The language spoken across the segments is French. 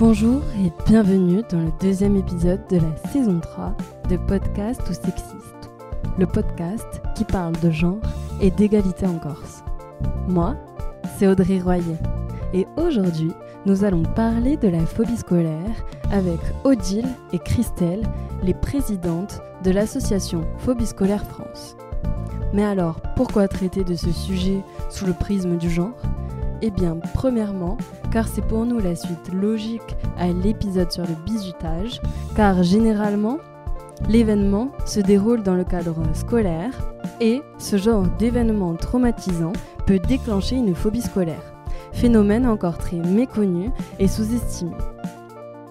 Bonjour et bienvenue dans le deuxième épisode de la saison 3 de Podcast ou Sexiste, le podcast qui parle de genre et d'égalité en Corse. Moi, c'est Audrey Royer et aujourd'hui, nous allons parler de la phobie scolaire avec Odile et Christelle, les présidentes de l'association Phobie scolaire France. Mais alors, pourquoi traiter de ce sujet sous le prisme du genre? Eh bien, premièrement, car c'est pour nous la suite logique à l'épisode sur le bizutage, car généralement, l'événement se déroule dans le cadre scolaire et ce genre d'événement traumatisant peut déclencher une phobie scolaire, phénomène encore très méconnu et sous-estimé.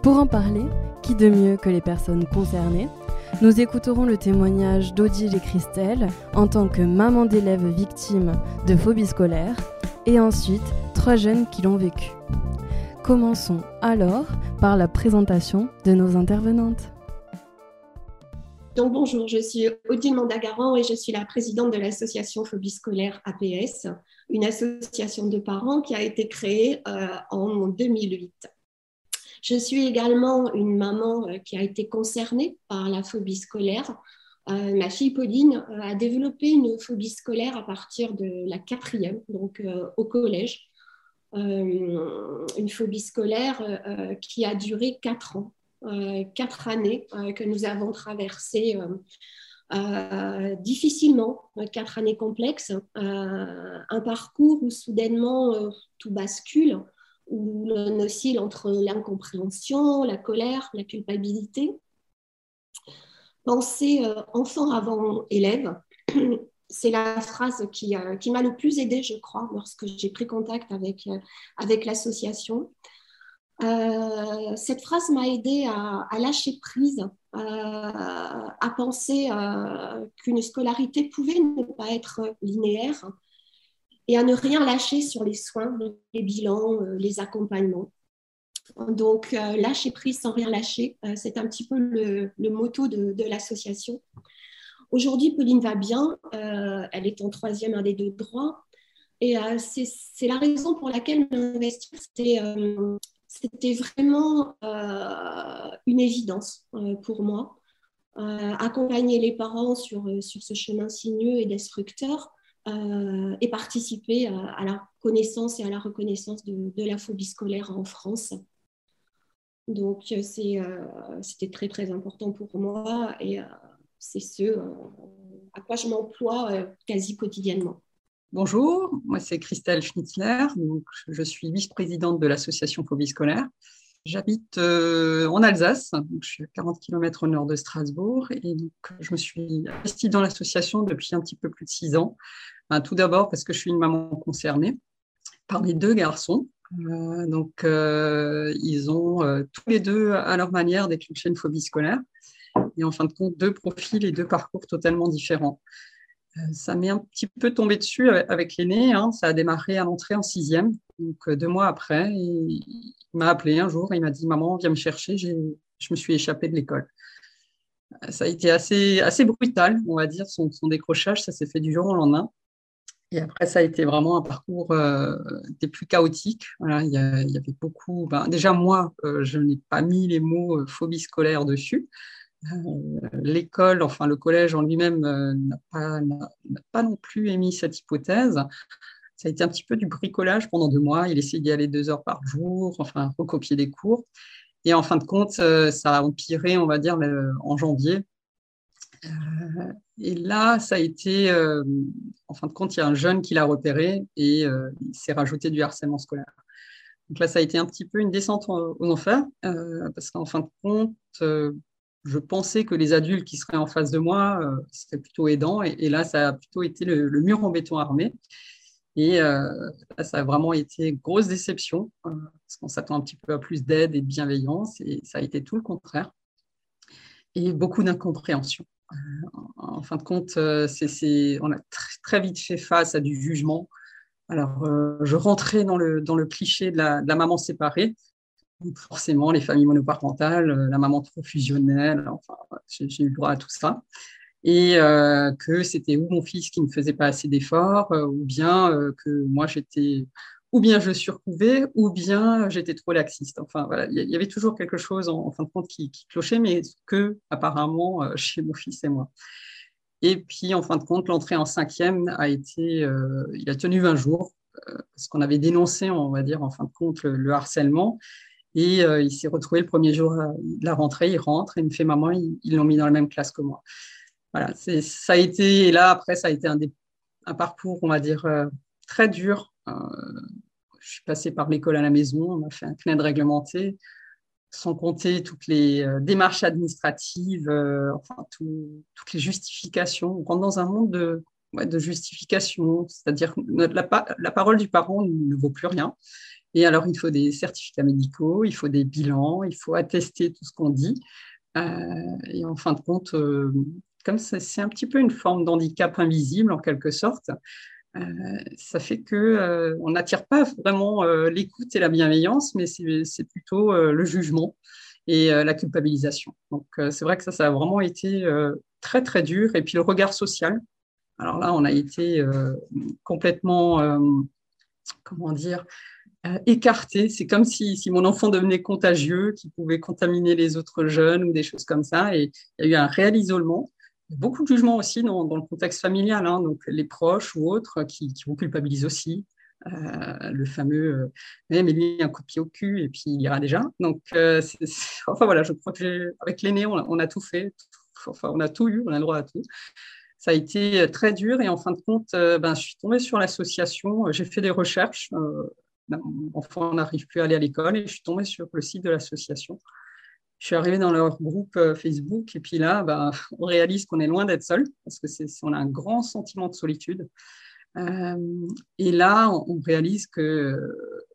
Pour en parler, qui de mieux que les personnes concernées? Nous écouterons le témoignage d'Odile et Christelle en tant que maman d'élèves victimes de phobie scolaire et ensuite trois jeunes qui l'ont vécu. Commençons alors par la présentation de nos intervenantes. Donc bonjour, je suis Odile Mandagaran et je suis la présidente de l'association Phobie scolaire APS, une association de parents qui a été créée euh, en 2008. Je suis également une maman euh, qui a été concernée par la phobie scolaire. Euh, ma fille Pauline a développé une phobie scolaire à partir de la quatrième, donc au collège. Une phobie scolaire qui a duré quatre ans, quatre années que nous avons traversées difficilement, quatre années complexes, un parcours où soudainement tout bascule, où l'on oscille entre l'incompréhension, la colère, la culpabilité. Penser euh, enfant avant élève, c'est la phrase qui, euh, qui m'a le plus aidée, je crois, lorsque j'ai pris contact avec, euh, l'association. cette phrase m'a aidée à, lâcher prise, à penser qu'une scolarité pouvait ne pas être linéaire, et à ne rien lâcher sur les soins, les bilans, euh, les accompagnements. Donc, euh, lâcher prise sans rien lâcher, euh, c'est un petit peu le, motto de l'association. Aujourd'hui, Pauline va bien, elle est en troisième année de droit, et c'est la raison pour laquelle m'investir, c'était vraiment une évidence pour moi. accompagner les parents sur, sur ce chemin sinueux et destructeur, euh, et participer à, la connaissance et à la reconnaissance de, la phobie scolaire en France. Donc, euh, c'était très, très important pour moi et euh, c'est ce à quoi je m'emploie quasi quotidiennement. Bonjour, moi c'est Christelle Schnitzler, donc je suis vice-présidente de l'association Phobie scolaire. J'habite en Alsace, donc je suis à 40 km au nord de Strasbourg, et donc je me suis investie dans l'association depuis un petit peu plus de six ans tout d'abord parce que je suis une maman concernée par mes deux garçons. Euh, donc, euh, ils ont euh, tous les deux, à leur manière, déclenché une phobie scolaire. Et en fin de compte, deux profils et deux parcours totalement différents. ça m'est un petit peu tombé dessus avec, l'aîné. Hein. Ça a démarré à l'entrée en sixième, donc deux mois après. il m'a appelé un jour il m'a dit Maman, viens me chercher, je me suis échappée de l'école. Ça a été assez, assez brutal, on va dire, son, décrochage. Ça s'est fait du jour au lendemain. Et après, ça a été vraiment un parcours euh, des plus chaotiques. Il, y avait beaucoup. Ben, déjà, moi, euh, je n'ai pas mis les mots euh, phobie scolaire dessus. L'école, enfin le collège en lui-même, n'a pas, non plus émis cette hypothèse. Ça a été un petit peu du bricolage pendant deux mois. Il essayait d'y aller deux heures par jour, enfin recopier des cours. Et en fin de compte, ça a empiré, on va dire, en janvier. Euh, et là, ça a été, euh, en fin de compte, il y a un jeune qui l'a repéré et euh, il s'est rajouté du harcèlement scolaire. Donc là, ça a été un petit peu une descente aux enfers, parce qu'en fin de compte, je pensais que les adultes qui seraient en face de moi, c'était plutôt aidant, et, là, ça a plutôt été le, mur en béton armé. Et là, ça a vraiment été grosse déception, parce qu'on s'attend un petit peu à plus d'aide et de bienveillance, et ça a été tout le contraire. Et beaucoup d'incompréhension. Euh, en fin de compte, euh, on a très vite fait face à du jugement. Alors, euh, je rentrais dans le cliché de la, maman séparée. Forcément, les familles monoparentales, la maman trop fusionnelle, enfin, j'ai eu droit à tout ça. Et que c'était ou mon fils qui ne faisait pas assez d'efforts, ou bien que moi, j'étais ou bien je surcouvais, ou bien j'étais trop laxiste. Enfin, voilà, il y avait toujours quelque chose en, fin de compte qui, clochait, mais que apparemment euh, chez mon fils et moi. Et puis, en fin de compte, l'entrée en cinquième a été, euh, il a tenu 20 jours, euh, parce qu'on avait dénoncé, on va dire, en fin de compte, le, harcèlement. Et il s'est retrouvé le premier jour de la rentrée, il rentre et il me fait Maman, ils l'ont mis dans la même classe que moi. Voilà, ça a été, et là, après, ça a été un, parcours, on va dire, très dur euh, je suis passée par l'école à la maison, on a fait un CNED réglementé, sans compter toutes les euh, démarches administratives, euh, enfin toutes les justifications. On rentre dans un monde de, de justification, c'est-à-dire la, la, parole du parent ne vaut plus rien. Et alors, il faut des certificats médicaux, il faut des bilans, il faut attester tout ce qu'on dit. et en fin de compte, comme c'est un petit peu une forme d'handicap invisible en quelque sorte, euh, ça fait que euh, on n'attire pas vraiment euh, l'écoute et la bienveillance, mais c'est plutôt le jugement et la culpabilisation. Donc c'est vrai que ça, ça a vraiment été très très dur. Et puis le regard social. Alors là, on a été complètement, comment dire, écarté. C'est comme si, si, mon enfant devenait contagieux, qu'il pouvait contaminer les autres jeunes ou des choses comme ça. Et il y a eu un réel isolement beaucoup de jugements aussi dans, le contexte familial, hein, donc les proches ou autres qui, vous culpabilisent aussi. Euh, le fameux euh, eh, mais lui un coup de pied au cul et puis il ira déjà donc euh, enfin voilà je crois que avec l'aîné on, a tout fait enfin on a tout eu on a le droit à tout ça a été très dur et en fin de compte ben, je suis tombée sur l'association j'ai fait des recherches enfant n'arrive plus à aller à l'école et je suis tombée sur le site de l'association je suis arrivée dans leur groupe euh, Facebook et puis là, bah, on réalise qu'on est loin d'être seul parce que c'est, on a un grand sentiment de solitude. Euh, et là, on, réalise que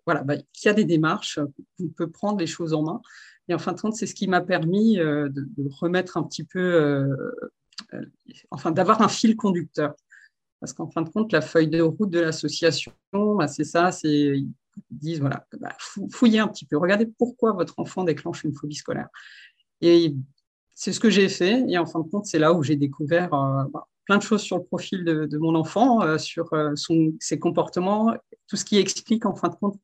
voilà, bah, qu'il y a des démarches, qu'on peut prendre les choses en main. Et en fin de compte, c'est ce qui m'a permis euh, de, remettre un petit peu, enfin, d'avoir un fil conducteur. Parce qu'en fin de compte, la feuille de route de l'association, bah, c'est ça, c'est disent voilà, bah, fouillez un petit peu, regardez pourquoi votre enfant déclenche une phobie scolaire. Et c'est ce que j'ai fait. Et en fin de compte, c'est là où j'ai découvert euh, bah, plein de choses sur le profil de, mon enfant, euh, sur euh, son, ses comportements, tout ce qui explique en fin de compte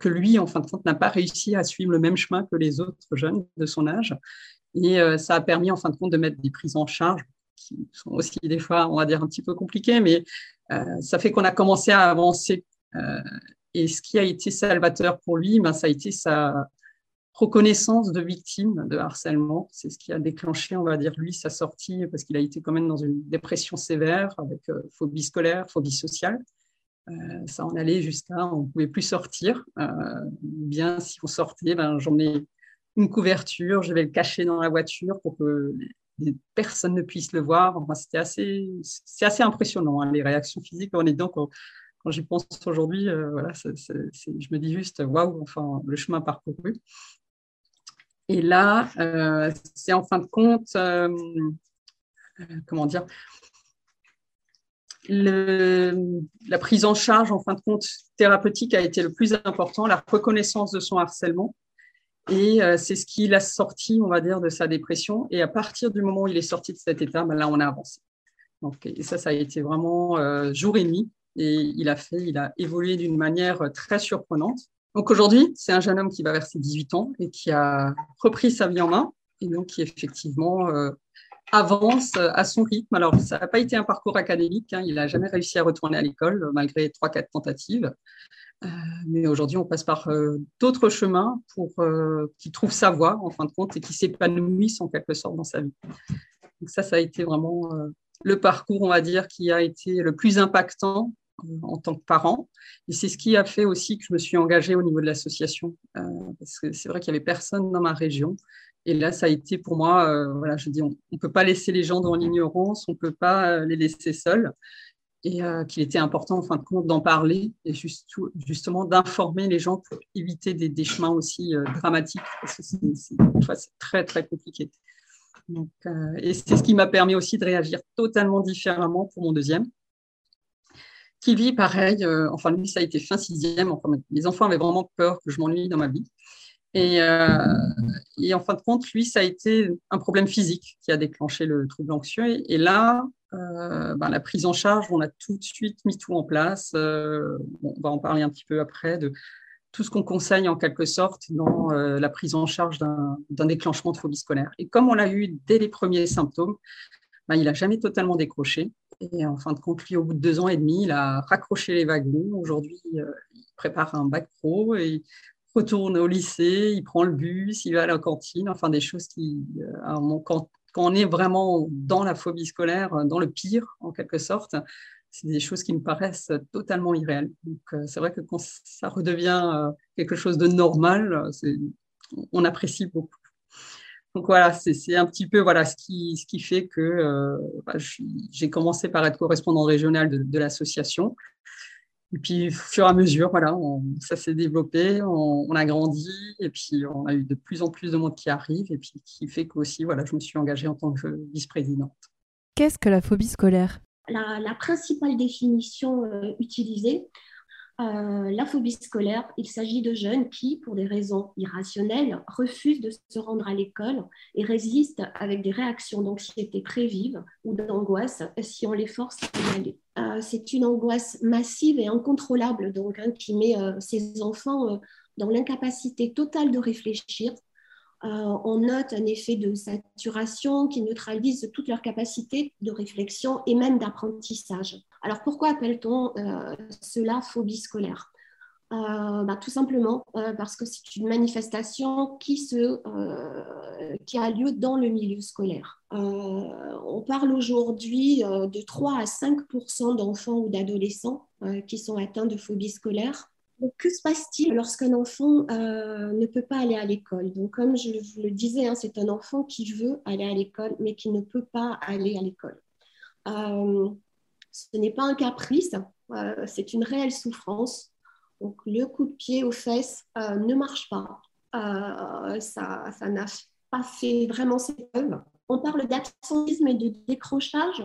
que lui, en fin de compte, n'a pas réussi à suivre le même chemin que les autres jeunes de son âge. Et ça a permis, en fin de compte, de mettre des prises en charge qui sont aussi des fois, on va dire, un petit peu compliquées, mais ça fait qu'on a commencé à avancer et ce qui a été salvateur pour lui, ben, ça a été sa reconnaissance de victime de harcèlement. C'est ce qui a déclenché, on va dire, lui, sa sortie, parce qu'il a été quand même dans une dépression sévère, avec euh, phobie scolaire, phobie sociale. Euh, ça en allait jusqu'à on ne pouvait plus sortir. Euh, bien, si on sortait, ben, j'en ai une couverture, je vais le cacher dans la voiture pour que personne ne puisse le voir. Enfin, c'était assez, c'est assez impressionnant, hein, les réactions physiques. On est donc quand j'y pense aujourd'hui, euh, voilà, je me dis juste waouh, enfin, le chemin parcouru. Et là, euh, c'est en fin de compte, euh, comment dire, la prise en charge, en fin de compte, thérapeutique a été le plus important, la reconnaissance de son harcèlement. Et c'est ce qui l'a sorti, on va dire, de sa dépression. Et à partir du moment où il est sorti de cet état, ben là, on a avancé. Donc, et ça, ça a été vraiment jour et nuit. Et il a fait, il a évolué d'une manière très surprenante. Donc aujourd'hui, c'est un jeune homme qui va vers ses 18 ans et qui a repris sa vie en main et donc qui effectivement euh, avance à son rythme. Alors, ça n'a pas été un parcours académique, hein. il n'a jamais réussi à retourner à l'école malgré 3-4 tentatives. Euh, mais aujourd'hui, on passe par euh, d'autres chemins pour qu'il trouve sa voie, en fin de compte, et qu'il s'épanouisse en quelque sorte dans sa vie. Donc ça, ça a été vraiment le parcours, on va dire, qui a été le plus impactant en tant que parent. Et c'est ce qui a fait aussi que je me suis engagée au niveau de l'association, euh, parce que c'est vrai qu'il n'y avait personne dans ma région. Et là, ça a été pour moi, euh, voilà, je dis, on ne peut pas laisser les gens dans l'ignorance, on ne peut pas euh, les laisser seuls. Et qu'il était important, en fin de compte, d'en parler et justement d'informer les gens pour éviter des, chemins aussi dramatiques, parce que c'est très, très compliqué. Et c'est ce qui m'a permis aussi de réagir totalement différemment pour mon deuxième qui vit pareil. Euh, enfin, lui, ça a été fin sixième. Enfin, les enfants avaient vraiment peur que je m'ennuie dans ma vie. Et, euh, et, en fin de compte, lui, ça a été un problème physique qui a déclenché le trouble anxieux. Et là, ben, la prise en charge, on a tout de suite mis tout en place. on va en parler un petit peu après de tout ce qu'on conseille en quelque sorte dans la prise en charge d'un déclenchement de phobie scolaire. Et comme on l'a eu dès les premiers symptômes, ben, il n'a jamais totalement décroché. Et en fin de compte, lui, au bout de deux ans et demi, il a raccroché les wagons. Aujourd'hui, il prépare un bac pro et retourne au lycée, il prend le bus, il va à la cantine, enfin des choses qui, euh, quand, on est vraiment dans la phobie scolaire, dans le pire en quelque sorte, c'est des choses qui me paraissent totalement irréelles. Donc euh, c'est vrai que quand ça redevient euh, quelque chose de normal, on apprécie beaucoup. Donc voilà, c'est un petit peu voilà ce qui, ce qui fait que bah, j'ai commencé par être correspondant régional de, de l'association. Et puis, au fur et à mesure, voilà, ça s'est développé, on, a grandi, et puis on a eu de plus en plus de monde qui arrive, et puis qui fait qu'aussi, voilà, je me suis engagée en tant que vice-présidente. Qu'est-ce que la phobie scolaire? La, principale définition euh, utilisée, euh, la phobie scolaire, il s'agit de jeunes qui, pour des raisons irrationnelles, refusent de se rendre à l'école et résistent avec des réactions d'anxiété très vives ou d'angoisse si on les force à y aller. Euh, c'est une angoisse massive et incontrôlable donc, hein, qui met euh, ces enfants dans l'incapacité totale de réfléchir, euh, on note un effet de saturation qui neutralise toute leur capacité de réflexion et même d'apprentissage. Alors pourquoi appelle-t-on euh, cela phobie scolaire? Euh, bah, tout simplement parce que c'est une manifestation qui, se, a lieu dans le milieu scolaire. on parle aujourd'hui de 3 à 5% d'enfants ou d'adolescents qui sont atteints de phobie scolaire que se passe-t-il lorsqu'un enfant euh, ne peut pas aller à l'école? Donc, comme je vous le disais, hein, c'est un enfant qui veut aller à l'école, mais qui ne peut pas aller à l'école. Euh, ce n'est pas un caprice, euh, c'est une réelle souffrance. Donc, le coup de pied aux fesses ne marche pas. ça ça n'a pas fait vraiment ses preuves. On parle d'absentisme et de décrochage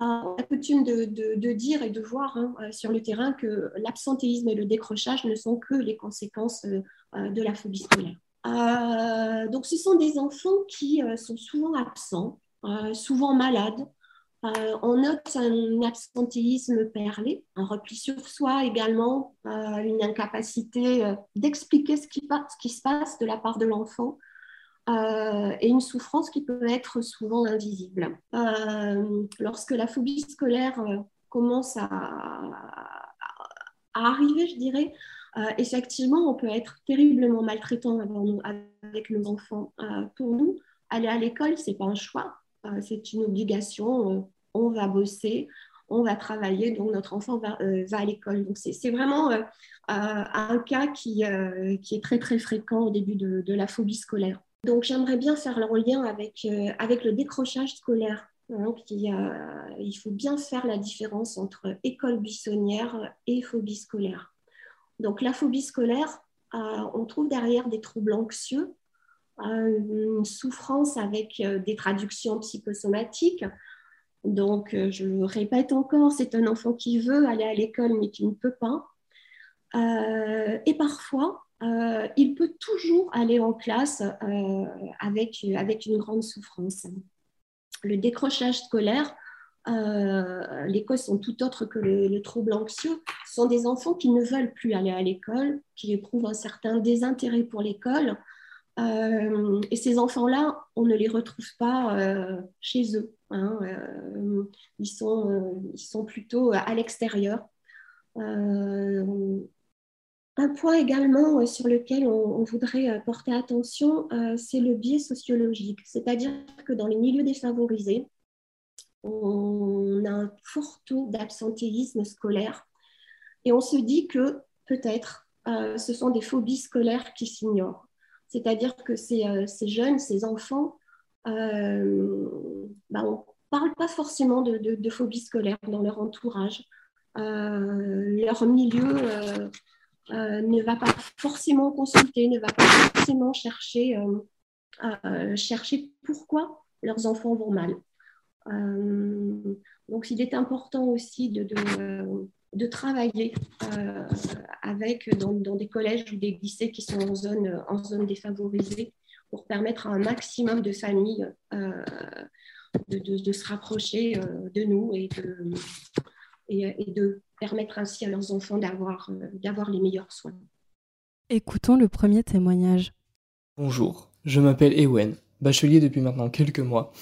a coutume de, dire et de voir hein, euh, sur le terrain que l'absentéisme et le décrochage ne sont que les conséquences euh, euh, de la phobie scolaire. donc, ce sont des enfants qui sont souvent absents, souvent malades. On note un absentéisme perlé, un repli sur soi également, une incapacité d'expliquer ce, qui se passe de la part de l'enfant. Euh, et une souffrance qui peut être souvent invisible. Euh, lorsque la phobie scolaire euh, commence à, arriver, je dirais, effectivement, on peut être terriblement maltraitant avec nos enfants. pour nous, aller à l'école, c'est pas un choix, c'est une obligation. on va bosser, on va travailler, donc notre enfant va, à l'école. Donc c'est vraiment un cas qui, est très très fréquent au début de la phobie scolaire. Donc j'aimerais bien faire le lien avec, euh, avec le décrochage scolaire. Hein, il faut bien faire la différence entre école buissonnière et phobie scolaire. Donc la phobie scolaire, euh, on trouve derrière des troubles anxieux, euh, une souffrance avec des traductions psychosomatiques. Donc je le répète encore, c'est un enfant qui veut aller à l'école mais qui ne peut pas. et parfois, euh, il peut toujours aller en classe euh, avec, avec une grande souffrance. Le décrochage scolaire, euh, les causes sont tout autres que le, trouble anxieux, sont des enfants qui ne veulent plus aller à l'école, qui éprouvent un certain désintérêt pour l'école. Et ces enfants-là, on ne les retrouve pas chez eux. Hein, ils, sont, ils sont plutôt à l'extérieur. Un point également euh, sur lequel on, voudrait euh, porter attention, euh, c'est le biais sociologique. C'est-à-dire que dans les milieux défavorisés, on a un fort taux d'absentéisme scolaire et on se dit que peut-être ce sont des phobies scolaires qui s'ignorent. C'est-à-dire que ces, jeunes, ces enfants, bah, on ne parle pas forcément de, phobie scolaire dans leur entourage. leur milieu euh, ne va pas forcément consulter, ne va pas forcément chercher, euh, chercher pourquoi leurs enfants vont mal. Euh, donc, il est important aussi de, travailler avec, dans, des collèges ou des lycées qui sont en zone, en zone défavorisée pour permettre à un maximum de familles de, se rapprocher de nous et de, et, de permettre ainsi à leurs enfants d'avoir les meilleurs soins. Écoutons le premier témoignage. Bonjour, je m'appelle Ewen, bachelier depuis maintenant quelques mois,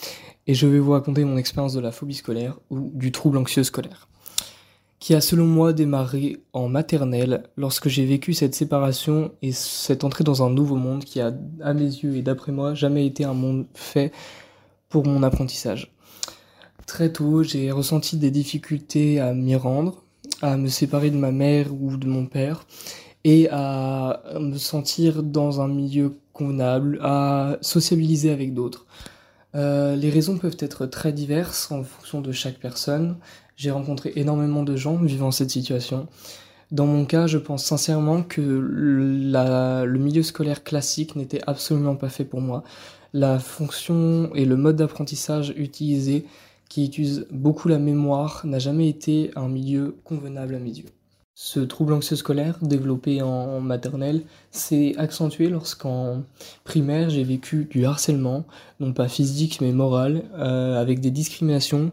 et je vais vous raconter mon expérience de la phobie scolaire ou du trouble anxieux scolaire, qui a selon moi démarré en maternelle lorsque j'ai vécu cette séparation et cette entrée dans un nouveau monde qui a, à mes yeux et d'après moi, jamais été un monde fait pour mon apprentissage. Très tôt, j'ai ressenti des difficultés à m'y rendre, à me séparer de ma mère ou de mon père, et à me sentir dans un milieu convenable, à sociabiliser avec d'autres. Euh, les raisons peuvent être très diverses en fonction de chaque personne. J'ai rencontré énormément de gens vivant cette situation. Dans mon cas, je pense sincèrement que le milieu scolaire classique n'était absolument pas fait pour moi. La fonction et le mode d'apprentissage utilisé, qui utilise beaucoup la mémoire, n'a jamais été un milieu convenable à mes yeux. Ce trouble anxieux scolaire, développé en maternelle, s'est accentué lorsqu'en primaire j'ai vécu du harcèlement, non pas physique mais moral, euh, avec des discriminations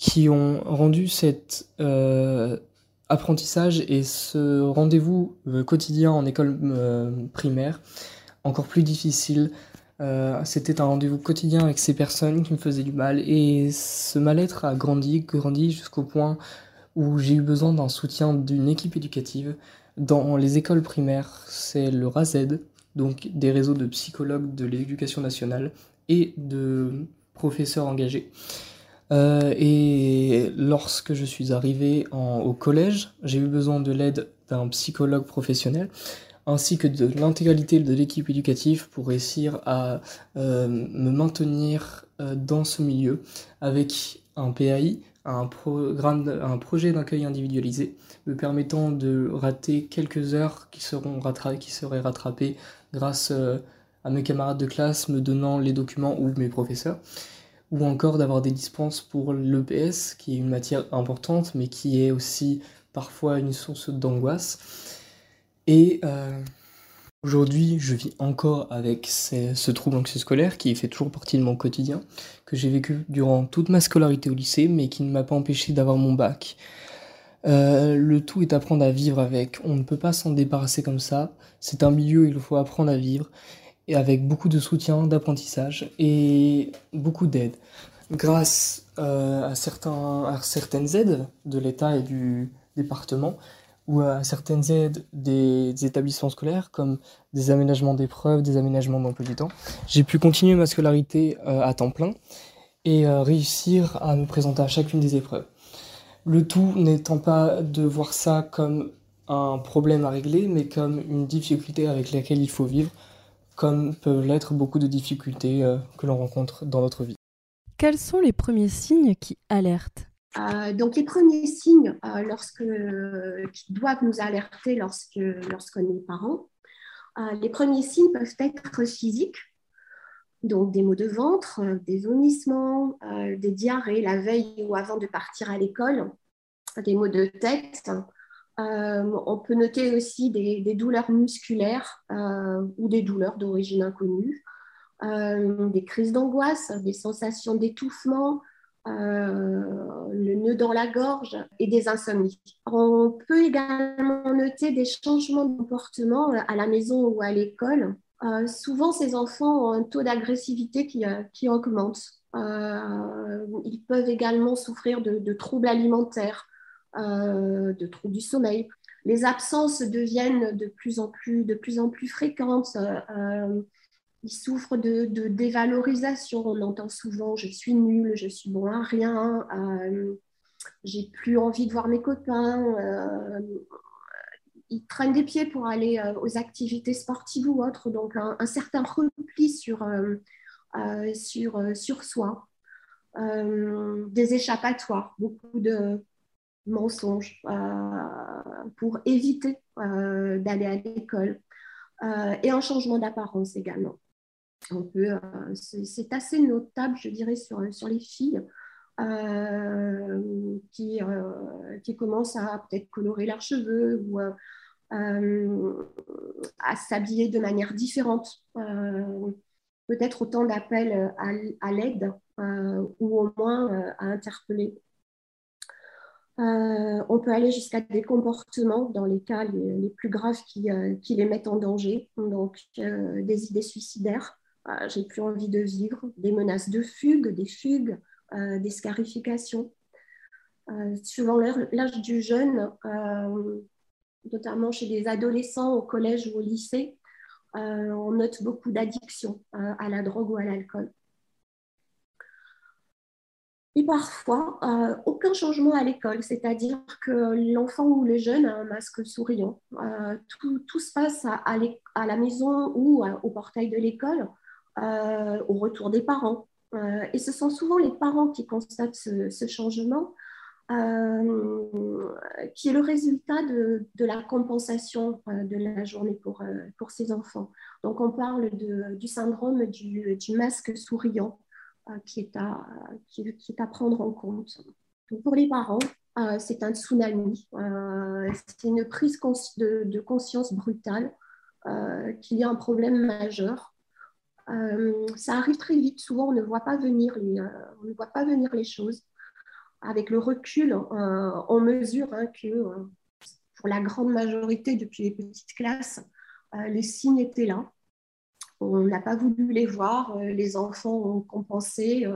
qui ont rendu cet euh, apprentissage et ce rendez-vous euh, quotidien en école primaire encore plus difficile. C'était un rendez-vous quotidien avec ces personnes qui me faisaient du mal et ce mal-être a grandi, grandi jusqu'au point où j'ai eu besoin d'un soutien d'une équipe éducative. Dans les écoles primaires, c'est le RAZED, donc des réseaux de psychologues de l'éducation nationale et de professeurs engagés. Euh, et lorsque je suis arrivé au collège, j'ai eu besoin de l'aide d'un psychologue professionnel ainsi que de l'intégralité de l'équipe éducative pour réussir à euh, me maintenir euh, dans ce milieu avec un PAI, un, programme, un projet d'accueil individualisé me permettant de rater quelques heures qui, seraient rattrapées grâce à mes camarades de classe me donnant les documents ou mes professeurs, ou encore d'avoir des dispenses pour l'EPS, qui est une matière importante, mais qui est aussi parfois une source d'angoisse. Et euh, Aujourd'hui, je vis encore avec ce trouble anxieux scolaire qui fait toujours partie de mon quotidien, que j'ai vécu durant toute ma scolarité au lycée, mais qui ne m'a pas empêché d'avoir mon bac. Euh, le tout est d'apprendre à vivre avec. On ne peut pas s'en débarrasser comme ça. C'est un milieu il faut apprendre à vivre, et avec beaucoup de soutien, d'apprentissage et beaucoup d'aide. Grâce euh, à, certaines aides de l'État et du département, ou à certaines aides des, établissements scolaires, comme des aménagements d'épreuves, des aménagements d'emploi du temps. J'ai pu continuer ma scolarité euh, à temps plein et euh, réussir à me présenter à chacune des épreuves. Le tout n'étant pas de voir ça comme un problème à régler, mais comme une difficulté avec laquelle il faut vivre, comme peuvent l'être beaucoup de difficultés euh, que l'on rencontre dans notre vie. Quels sont les premiers signes qui alertent? Euh, donc les premiers signes euh, lorsque, qui doivent nous alerter lorsque lorsqu'on est parent, euh, les premiers signes peuvent être physiques, donc des maux de ventre, des vomissements, des diarrhées la veille ou avant de partir à l'école, des maux de tête. On peut noter aussi des, douleurs musculaires ou des douleurs d'origine inconnue, des crises d'angoisse, des sensations d'étouffement, euh, le nœud dans la gorge et des insomnies. On peut également noter des changements de comportement à la maison ou à l'école. Euh, souvent, ces enfants ont un taux d'agressivité qui, euh, qui, augmente. ils peuvent également souffrir de, troubles alimentaires, de troubles du sommeil. Les absences deviennent de plus en plus, de plus, en plus fréquentes ils souffrent de, dévalorisation. On entend souvent je suis nulle, je suis bon à rien, euh, j'ai plus envie de voir mes copains. Euh, ils traînent des pieds pour aller euh, aux activités sportives ou autres. Donc, un, certain repli sur, sur, sur soi. des échappatoires, beaucoup de mensonges pour éviter d'aller à l'école. et un changement d'apparence également euh, c'est assez notable, je dirais, sur, les filles. Euh, euh, qui commencent à peut-être colorer leurs cheveux ou à s'habiller de manière différente. peut-être autant d'appels à, l'aide ou au moins à interpeller. On peut aller jusqu'à des comportements dans les cas les, plus graves qui, qui, les mettent en danger, donc des idées suicidaires, j'ai plus envie de vivre, des menaces de fugue, des fugues, des scarifications. suivant l'âge du jeune, notamment chez les adolescents au collège ou au lycée, euh, on note beaucoup d'addictions euh, à la drogue ou à l'alcool. Et parfois, euh, aucun changement à l'école, c'est-à-dire que l'enfant ou le jeune a un masque souriant. tout, se passe à, la maison ou au portail de l'école, au retour des parents. et ce sont souvent les parents qui constatent ce changement euh, qui est le résultat de, la compensation euh, de la journée pour, euh, pour ces enfants. Donc on parle du syndrome du masque souriant qui, est à, qui, est à prendre en compte. pour les parents, c'est un tsunami, c'est une prise de, conscience brutale qu'il y a un problème majeur. ça arrive très vite, souvent on ne voit pas venir les, on ne voit pas venir les choses avec le recul, euh, on mesure hein, que euh, pour la grande majorité, depuis les petites classes, euh, les signes étaient là. On n'a pas voulu les voir. les enfants ont compensé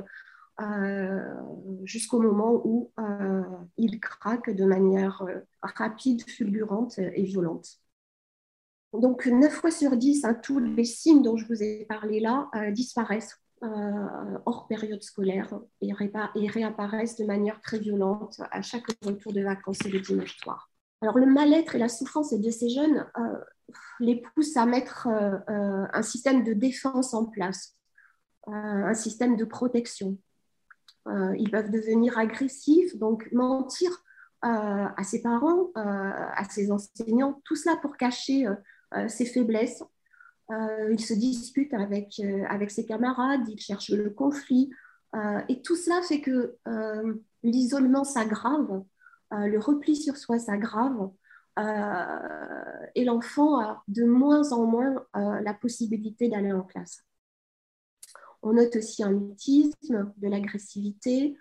jusqu'au moment où ils craquent de manière rapide, fulgurante et violente. Donc, 9 fois sur 10, hein, tous les signes dont je vous ai parlé là disparaissent euh, hors période scolaire et, réapparaissent de manière très violente à chaque retour de vacances et le dimanche soir. Alors le mal-être et la souffrance de ces jeunes euh, les poussent à mettre euh, un système de défense en place, un système de protection. ils peuvent devenir agressifs, donc mentir à ses parents, à ses enseignants, tout cela pour cacher ses faiblesses, euh, il se dispute avec, euh, avec ses camarades, il cherche le conflit. Euh, et tout cela fait que l'isolement s'aggrave, le repli sur soi s'aggrave. et l'enfant a de moins en moins la possibilité d'aller en classe. On note aussi un mutisme, de l'agressivité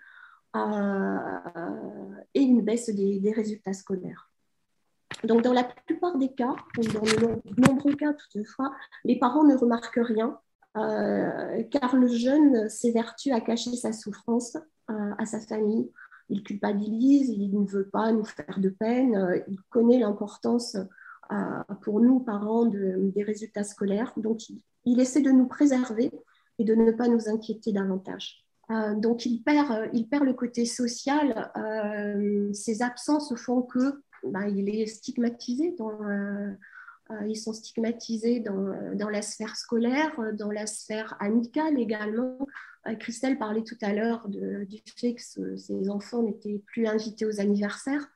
et une baisse des résultats scolaires. Donc, dans la plupart des cas, dans de nombreux cas toutefois, les parents ne remarquent rien, euh, car le jeune s'évertue à cacher sa souffrance euh, à sa famille. Il culpabilise, il ne veut pas nous faire de peine, euh, il connaît l'importance pour nous, parents, des résultats scolaires. Donc, il, essaie de nous préserver et de ne pas nous inquiéter davantage. donc, il perd, il perd le côté social. ses absences font que bah, il est stigmatisé euh, euh, ils sont stigmatisés dans, la sphère scolaire, dans la sphère amicale également. Euh, Christelle parlait tout à l'heure du fait que ces enfants n'étaient plus invités aux anniversaires.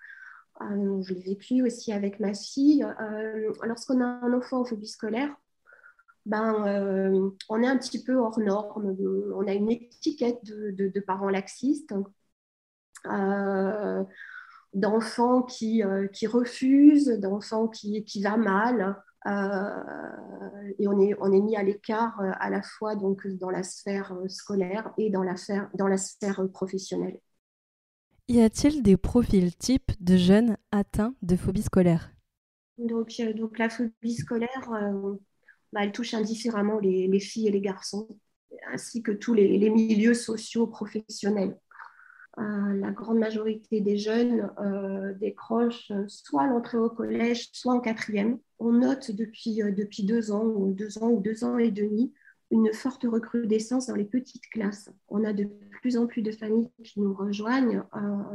je l'ai vécu aussi avec ma fille. Lorsqu'on a un enfant en phobie scolaire, ben, on est un petit peu hors norme. On a une étiquette de, parents laxistes d'enfants qui, euh, qui refusent, d'enfants qui, qui va mal. Euh, et on est, on est mis à l'écart euh, à la fois donc, dans la sphère scolaire et dans la, sphère, dans la sphère professionnelle. Y a-t-il des profils types de jeunes atteints de phobie scolaire? Donc, donc, la phobie scolaire, bah, elle touche indifféremment les, les, filles et les garçons, ainsi que tous les, les milieux sociaux professionnels. Euh, la grande majorité des jeunes euh, décrochent soit l'entrée au collège, soit en quatrième. On note depuis, euh, depuis deux ans ou deux ans ou deux ans et demi une forte recrudescence dans les petites classes. On a de plus en plus de familles qui nous rejoignent,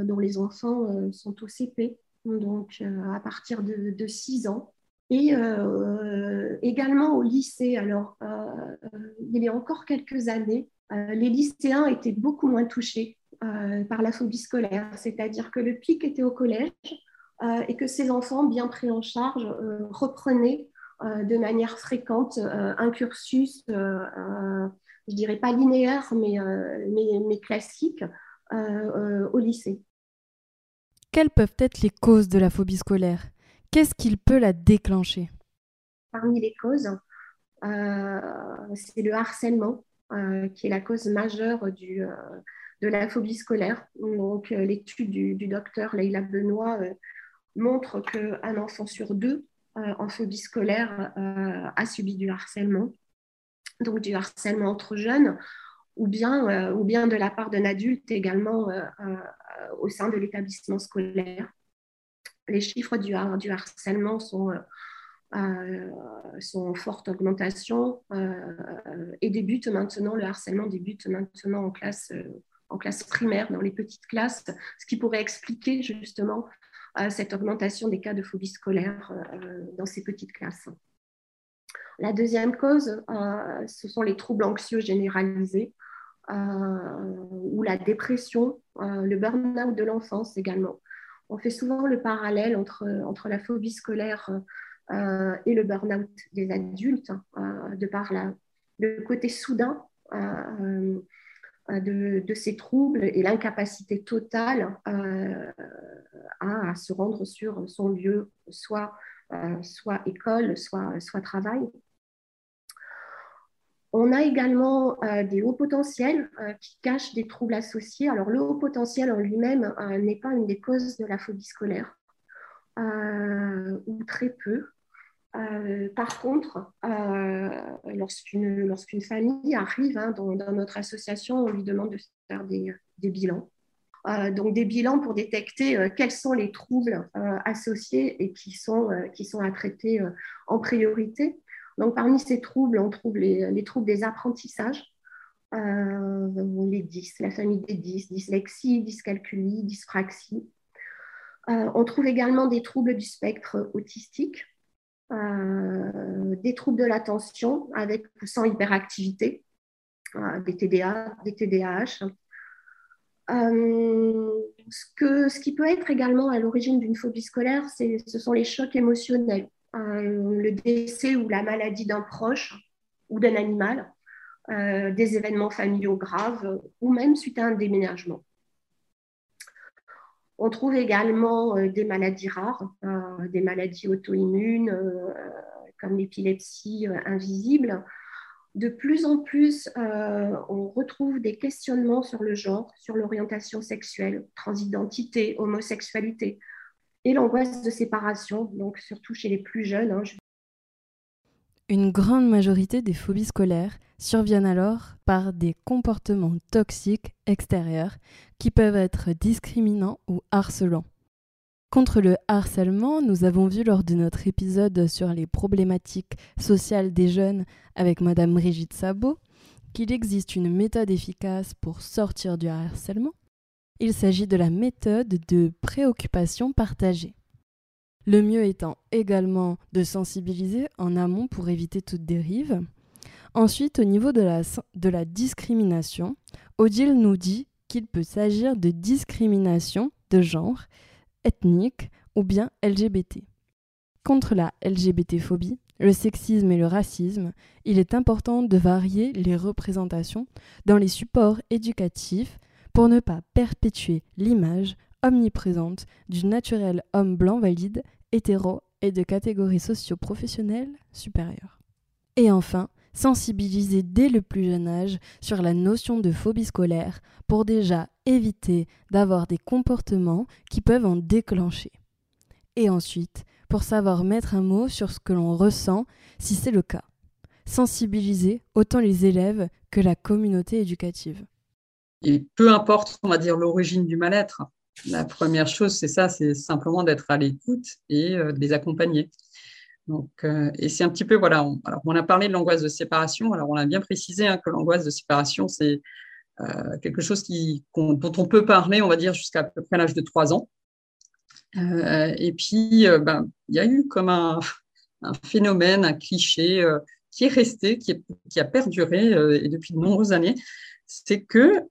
dont les enfants sont au CP, donc à partir de, 6 ans. Et également au lycée. Alors, il y a encore quelques années, les lycéens étaient beaucoup moins touchés euh, par la phobie scolaire, c'est-à-dire que le pic était au collège euh, et que ces enfants, bien pris en charge, euh, reprenaient de manière fréquente un cursus, je dirais pas linéaire, mais, mais, mais classique au lycée. Quelles peuvent être les causes de la phobie scolaire? Qu'est-ce qui peut la déclencher? Parmi les causes, c'est le harcèlement qui est la cause majeure du, de la phobie scolaire. Donc, l'étude du, docteur Leila Benoît montre qu'un enfant sur deux en phobie scolaire a subi du harcèlement, donc du harcèlement entre jeunes, ou bien, ou bien de la part d'un adulte également au sein de l'établissement scolaire. Les chiffres du, du harcèlement sont, euh, sont en forte augmentation euh, et maintenant, le harcèlement débute maintenant en classe, euh, en classe primaire, dans les petites classes, ce qui pourrait expliquer justement cette augmentation des cas de phobie scolaire dans ces petites classes. La deuxième cause, ce sont les troubles anxieux généralisés ou la dépression, le burn-out de l'enfance également. On fait souvent le parallèle entre, entre la phobie scolaire euh, et le burn-out des adultes, euh, de par le côté soudain euh, de, ces troubles et l'incapacité totale à, se rendre sur son lieu, soit, soit école, soit, soit travail. On a également des hauts potentiels qui cachent des troubles associés. Alors, le haut potentiel en lui-même n'est pas une des causes de la phobie scolaire, ou très peu. Euh, par contre, euh, lorsqu'une famille arrive hein, dans, notre association, on lui demande de faire des, bilans. Euh, donc des bilans pour détecter quels sont les troubles associés et qui sont, à traiter en priorité. Donc parmi ces troubles, on trouve les, troubles des apprentissages, les 10, la famille des 10, dyslexie, dyscalculie, dyspraxie. on trouve également des troubles du spectre autistique, des troubles de l'attention avec ou sans hyperactivité, euh, des TDA, des TDAH. Euh, ce, ce qui peut être également à l'origine d'une phobie scolaire, ce sont les chocs émotionnels, le décès ou la maladie d'un proche ou d'un animal, des événements familiaux graves ou même suite à un déménagement. On trouve également euh, des maladies rares, euh, des maladies auto-immunes euh, comme l'épilepsie invisible. De plus en plus, on retrouve des questionnements sur le genre, sur l'orientation sexuelle, transidentité, homosexualité et l'angoisse de séparation, surtout chez les plus jeunes. Hein, Une grande majorité des phobies scolaires surviennent alors par des comportements toxiques extérieurs qui peuvent être discriminants ou harcelants. Contre le harcèlement, nous avons vu lors de notre épisode sur les problématiques sociales des jeunes avec Madame Brigitte Sabot qu'il existe une méthode efficace pour sortir du harcèlement. Il s'agit de la méthode de préoccupation partagée. Le mieux étant également de sensibiliser en amont pour éviter toute dérive, Ensuite, au niveau de la, discrimination, Odile nous dit qu'il peut s'agir de discrimination de genre, ethnique ou bien LGBT. Contre la LGBT-phobie, le sexisme et le racisme, il est important de varier les représentations dans les supports éducatifs pour ne pas perpétuer l'image omniprésente du naturel homme blanc valide, hétéro et de catégorie socio-professionnelle supérieure. Et enfin, sensibiliser dès le plus jeune âge sur la notion de phobie scolaire pour déjà éviter d'avoir des comportements qui peuvent en déclencher. Et ensuite, pour savoir mettre un mot sur ce que l'on ressent si c'est le cas. Sensibiliser autant les élèves que la communauté éducative. Et peu importe, on va dire, l'origine du mal-être, la première chose, c'est ça, c'est simplement d'être à l'écoute et euh, de les accompagner. Donc, euh, et c'est un petit peu, voilà, on, alors on a parlé de l'angoisse de séparation. Alors, on a bien précisé hein, que l'angoisse de séparation, c'est euh, quelque chose dont on peut parler, on va dire, jusqu'à à peu près l'âge de 3 ans. Et puis, ben, il y a eu comme un, phénomène, un cliché qui est resté, qui, qui a perduré et depuis de nombreuses années. C'est que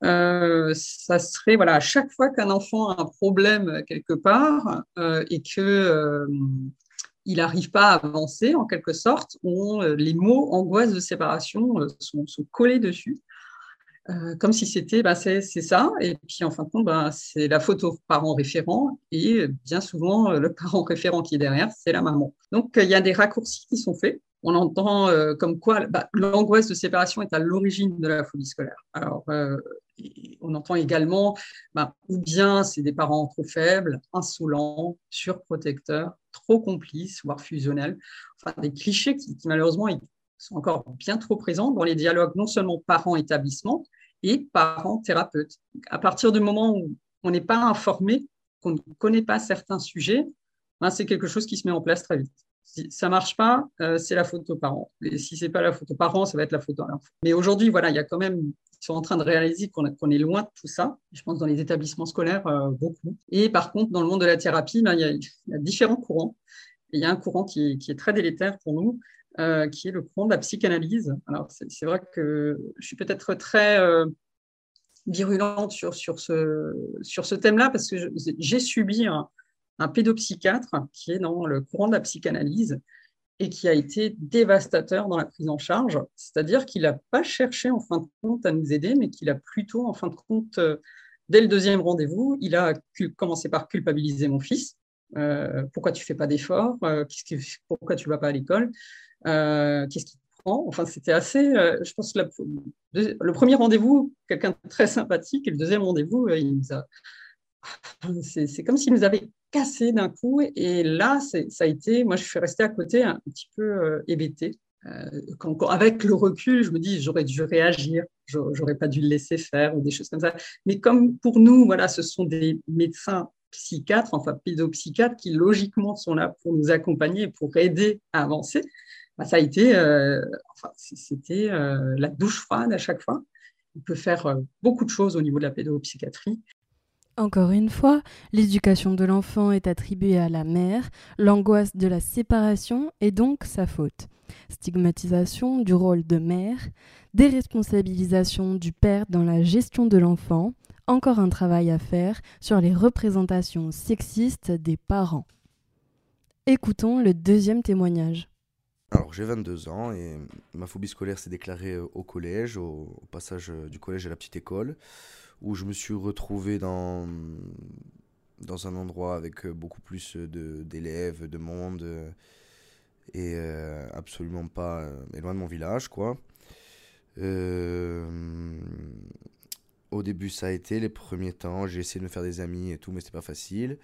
ça serait, voilà, à chaque fois qu'un enfant a un problème quelque part et que il n'arrive pas à avancer en quelque sorte, euh, les mots angoisse de séparation euh, sont, collés dessus, euh, comme si c'était bah, c'est ça, et puis en fin de compte, bah, c'est la photo parent référent, et bien souvent, le parent référent qui est derrière, c'est la maman. Donc, il y a des raccourcis qui sont faits. On entend comme quoi bah, l'angoisse de séparation est à l'origine de la phobie scolaire. Alors, on entend également, bah, ou bien c'est des parents trop faibles, insolents, surprotecteurs, trop complices, voire fusionnels. Enfin, des clichés qui, malheureusement sont encore bien trop présents dans les dialogues non seulement parents-établissement et parents-thérapeutes. À partir du moment où on n'est pas informé, qu'on ne connaît pas certains sujets, ben, c'est quelque chose qui se met en place très vite. Si ça marche pas, euh, c'est la faute aux parents. Et si c'est pas la faute aux parents, ça va être la faute à l'enfant. Mais aujourd'hui, voilà, il y a quand même, ils sont en train de réaliser qu'on est loin de tout ça. Je pense dans les établissements scolaires euh, beaucoup. Et par contre, dans le monde de la thérapie, ben, il, y a, différents courants. il y a un courant qui, est très délétère pour nous, euh, qui est le courant de la psychanalyse. Alors c'est vrai que je suis peut-être très virulente sur, ce, thème-là parce que j'ai subi un pédopsychiatre qui est dans le courant de la psychanalyse et qui a été dévastateur dans la prise en charge, c'est-à-dire qu'il n'a pas cherché en fin de compte à nous aider, mais qu'il a plutôt en fin de compte, euh, dès le deuxième rendez-vous, il a commencé par culpabiliser mon fils. Euh, pourquoi tu fais pas d'efforts? Euh, Pourquoi tu vas pas à l'école? Qu'est-ce qui te prend? Enfin, c'était assez. je pense que le premier rendez-vous, quelqu'un de très sympathique, et le deuxième rendez-vous, il nous a. C'est comme s'il nous avait cassé d'un coup. Et là, ça a été, moi, je suis restée à côté un petit peu euh, hébétée. Euh, avec le recul, je me dis, j'aurais dû réagir, j'aurais pas dû le laisser faire ou des choses comme ça. Mais comme pour nous, voilà, ce sont des médecins psychiatres, enfin pédopsychiatres, qui logiquement sont là pour nous accompagner, pour aider à avancer, bah, ça a été, euh, enfin, c'était la douche froide à chaque fois. On peut faire beaucoup de choses au niveau de la pédopsychiatrie. Encore une fois, l'éducation de l'enfant est attribuée à la mère, l'angoisse de la séparation est donc sa faute. Stigmatisation du rôle de mère, déresponsabilisation du père dans la gestion de l'enfant, encore un travail à faire sur les représentations sexistes des parents. Écoutons le deuxième témoignage. Alors j'ai 22 ans et ma phobie scolaire s'est déclarée au collège, au passage du collège à la petite école où je me suis retrouvé dans, dans un endroit avec euh, beaucoup plus d'élèves, de, monde, euh, et euh, absolument pas loin de mon village, quoi. au début, ça a été les premiers temps. J'ai essayé de me faire des amis et tout, mais c'était pas facile.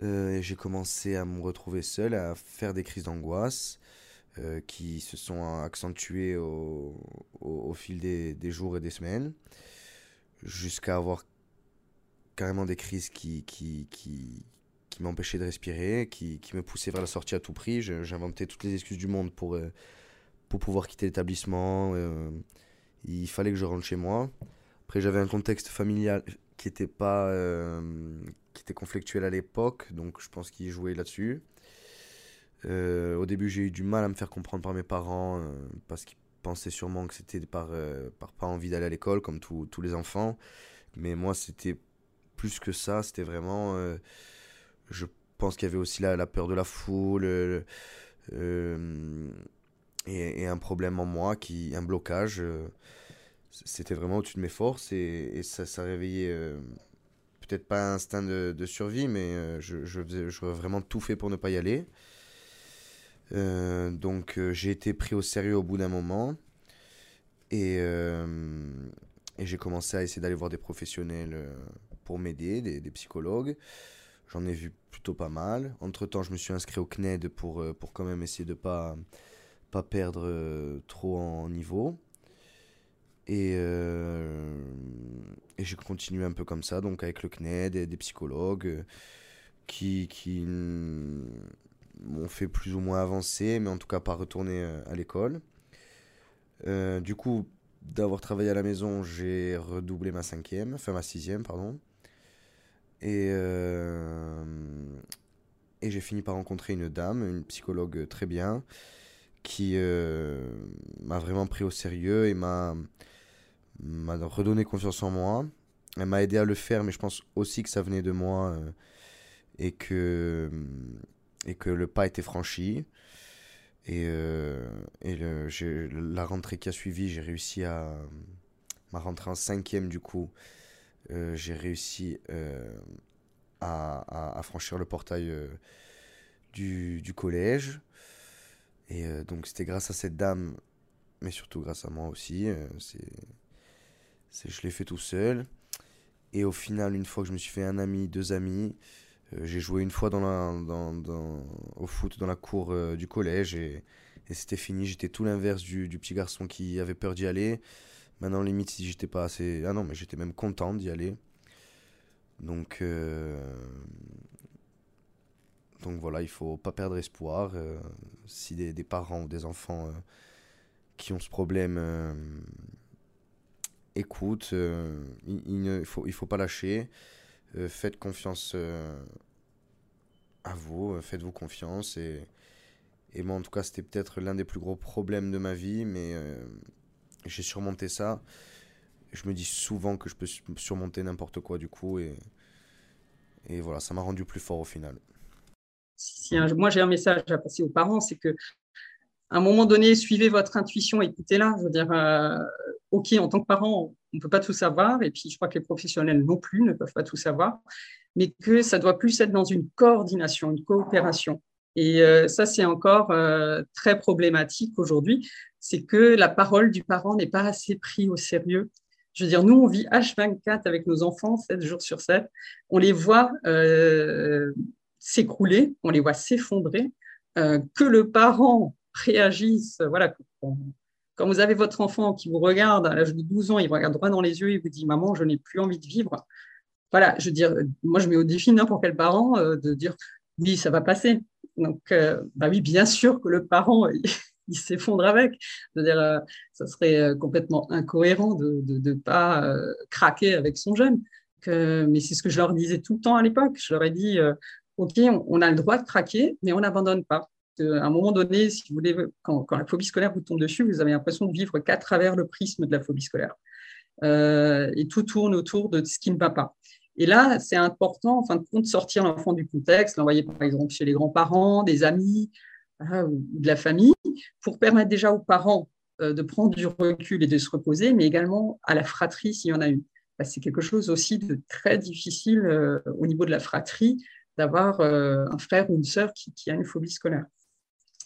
j'ai commencé à me retrouver seul, à faire des crises d'angoisse qui se sont accentuées au, au, fil des, des, jours et des semaines jusqu'à avoir carrément des crises qui, qui, qui, qui m'empêchaient de respirer, qui, qui, me poussaient vers la sortie à tout prix. J'inventais toutes les excuses du monde pour, euh, pour pouvoir quitter l'établissement. Euh, il fallait que je rentre chez moi. Après, j'avais un contexte familial qui était pas euh, qui était conflictuel à l'époque, donc je pense qu'il jouait là-dessus. au début, j'ai eu du mal à me faire comprendre par mes parents parce qu'ils pensais sûrement que c'était par, euh, par pas envie d'aller à l'école, comme tous les enfants. Mais moi, c'était plus que ça. C'était vraiment. Euh, je pense qu'il y avait aussi la, la, peur de la foule. Euh, et, un problème en moi, qui, un blocage. c'était vraiment au-dessus de mes forces. Et, ça, ça réveillait. Peut-être pas un instinct de, survie, mais je, je, je vraiment tout fait pour ne pas y aller. Euh, donc euh, j'ai été pris au sérieux au bout d'un moment et, euh, j'ai commencé à essayer d'aller voir des professionnels pour m'aider, des, psychologues. J'en ai vu plutôt pas mal. Entre-temps, je me suis inscrit au CNED pour, pour quand même essayer de ne pas, pas perdre trop en niveau. Et, et j'ai continué un peu comme ça, donc avec le CNED et des psychologues qui, qui m'ont fait plus ou moins avancer, mais en tout cas pas retourner euh, à l'école. Euh, du coup, d'avoir travaillé à la maison, j'ai redoublé ma cinquième, enfin ma sixième, pardon. Et, euh, et j'ai fini par rencontrer une dame, une psychologue très bien, qui m'a vraiment pris au sérieux et m'a redonné confiance en moi. Elle m'a aidé à le faire, mais je pense aussi que ça venait de moi et que et que le pas était franchi. Et, euh, et le, la rentrée qui a suivi, j'ai réussi à. Ma rentrée en cinquième, du coup, euh, j'ai réussi euh, à, à, franchir le portail du, du, collège. Et donc c'était grâce à cette dame, mais surtout grâce à moi aussi. c'est, je l'ai fait tout seul. Et au final, une fois que je me suis fait un ami, deux amis, j'ai joué une fois au foot dans la cour du collège et, c'était fini. J'étais tout l'inverse du, petit garçon qui avait peur d'y aller. Maintenant, limite, si j'étais pas assez. Ah non, mais j'étais même content d'y aller. Donc, euh, donc voilà, il faut pas perdre espoir. Euh, si des, parents ou des enfants euh, qui ont ce problème écoutent, il, ne faut, il faut pas lâcher. Faites confiance à vous, faites-vous confiance. Et, et moi, en tout cas, c'était peut-être l'un des plus gros problèmes de ma vie, mais j'ai surmonté ça. Je me dis souvent que je peux surmonter n'importe quoi du coup et, et voilà, ça m'a rendu plus fort au final. Si moi j'ai un message à passer aux parents, c'est que à un moment donné, suivez votre intuition, écoutez-la. Je veux dire, euh, ok, en tant que parent, on ne peut pas tout savoir, et puis je crois que les professionnels non plus ne peuvent pas tout savoir, mais que ça doit plus être dans une coordination, une coopération. Et euh, ça, c'est encore euh, très problématique aujourd'hui c'est que la parole du parent n'est pas assez prise au sérieux. Je veux dire, nous, on vit H24 avec nos enfants, 7 jours sur 7. On les voit euh, s'écrouler, on les voit s'effondrer. Euh, que le parent réagisse, voilà, quand vous avez votre enfant qui vous regarde à l'âge de 12 ans, il vous regarde droit dans les yeux et vous dit Maman, je n'ai plus envie de vivre. Voilà, je veux dire, moi, je mets au défi n'importe quel parent euh, de dire Oui, ça va passer. Donc, bah oui, bien sûr que le parent, il s'effondre avec. C'est-à-dire, euh, ça serait euh, complètement incohérent de ne pas euh, craquer avec son jeune. Mais c'est ce que je leur disais tout le temps à l'époque. Je leur ai dit, OK, on, a le droit de craquer, mais on n'abandonne pas. À un moment donné, si vous voulez, quand, la phobie scolaire vous tombe dessus, vous avez l'impression de vivre qu'à travers le prisme de la phobie scolaire. et tout tourne autour de ce qui ne va pas. Et là, c'est important, en fin de compte, sortir l'enfant du contexte, l'envoyer par exemple chez les grands-parents, des amis, ou de la famille, pour permettre déjà aux parents euh, de prendre du recul et de se reposer, mais également à la fratrie s'il y en a une. C'est quelque chose aussi de très difficile euh, au niveau de la fratrie d'avoir euh, un frère ou une sœur qui, a une phobie scolaire.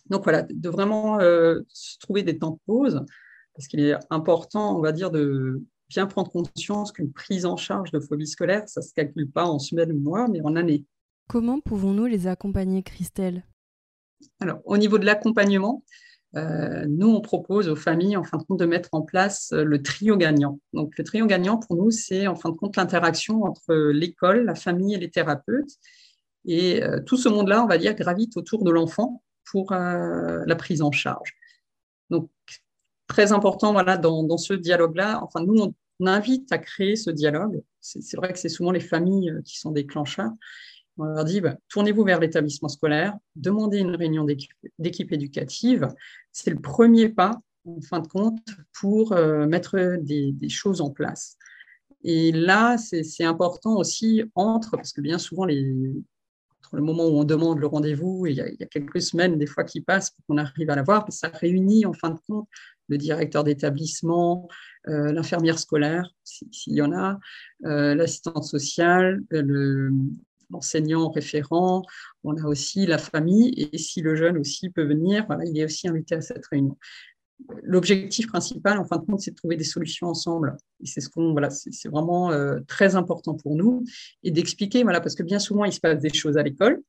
Donc voilà, de vraiment se trouver des temps de pause, parce qu'il est important, on va dire, de bien prendre conscience qu'une prise en charge de phobie scolaire, ça ne se calcule pas en semaines ou mois, mais en années. Comment pouvons-nous les accompagner, Christelle? Alors, au niveau de l'accompagnement, euh, nous, on propose aux familles, en fin de compte, de mettre en place euh, le trio gagnant. Donc, le trio gagnant, pour nous, c'est en fin de compte l'interaction entre l'école, la famille et les thérapeutes. Et euh, tout ce monde-là, on va dire, gravite autour de l'enfant pour la prise en charge. Donc, très important, voilà, dans, ce dialogue-là, enfin, nous, on invite à créer ce dialogue. C'est vrai que c'est souvent les familles qui sont déclencheurs. On leur dit, bah, tournez-vous vers l'établissement scolaire, demandez une réunion d'équipe éducative. C'est le premier pas, en fin de compte, pour euh, mettre des, choses en place. Et là, c'est important aussi entre, parce que bien souvent, les, le moment où on demande le rendez-vous, il y, a, quelques semaines, des fois, qui passent pour qu'on arrive à l'avoir, ça réunit, en fin de compte, le directeur d'établissement, euh, l'infirmière scolaire, s'il y en a, euh, l'assistante sociale, le, l'enseignant référent, on a aussi la famille, et si le jeune aussi peut venir, il est aussi invité à cette réunion. L'objectif principal, en fin de compte, c'est de trouver des solutions ensemble. C'est ce qu'on, voilà, c'est vraiment euh, très important pour nous, et d'expliquer, voilà, parce que bien souvent, il se passe des choses à l'école,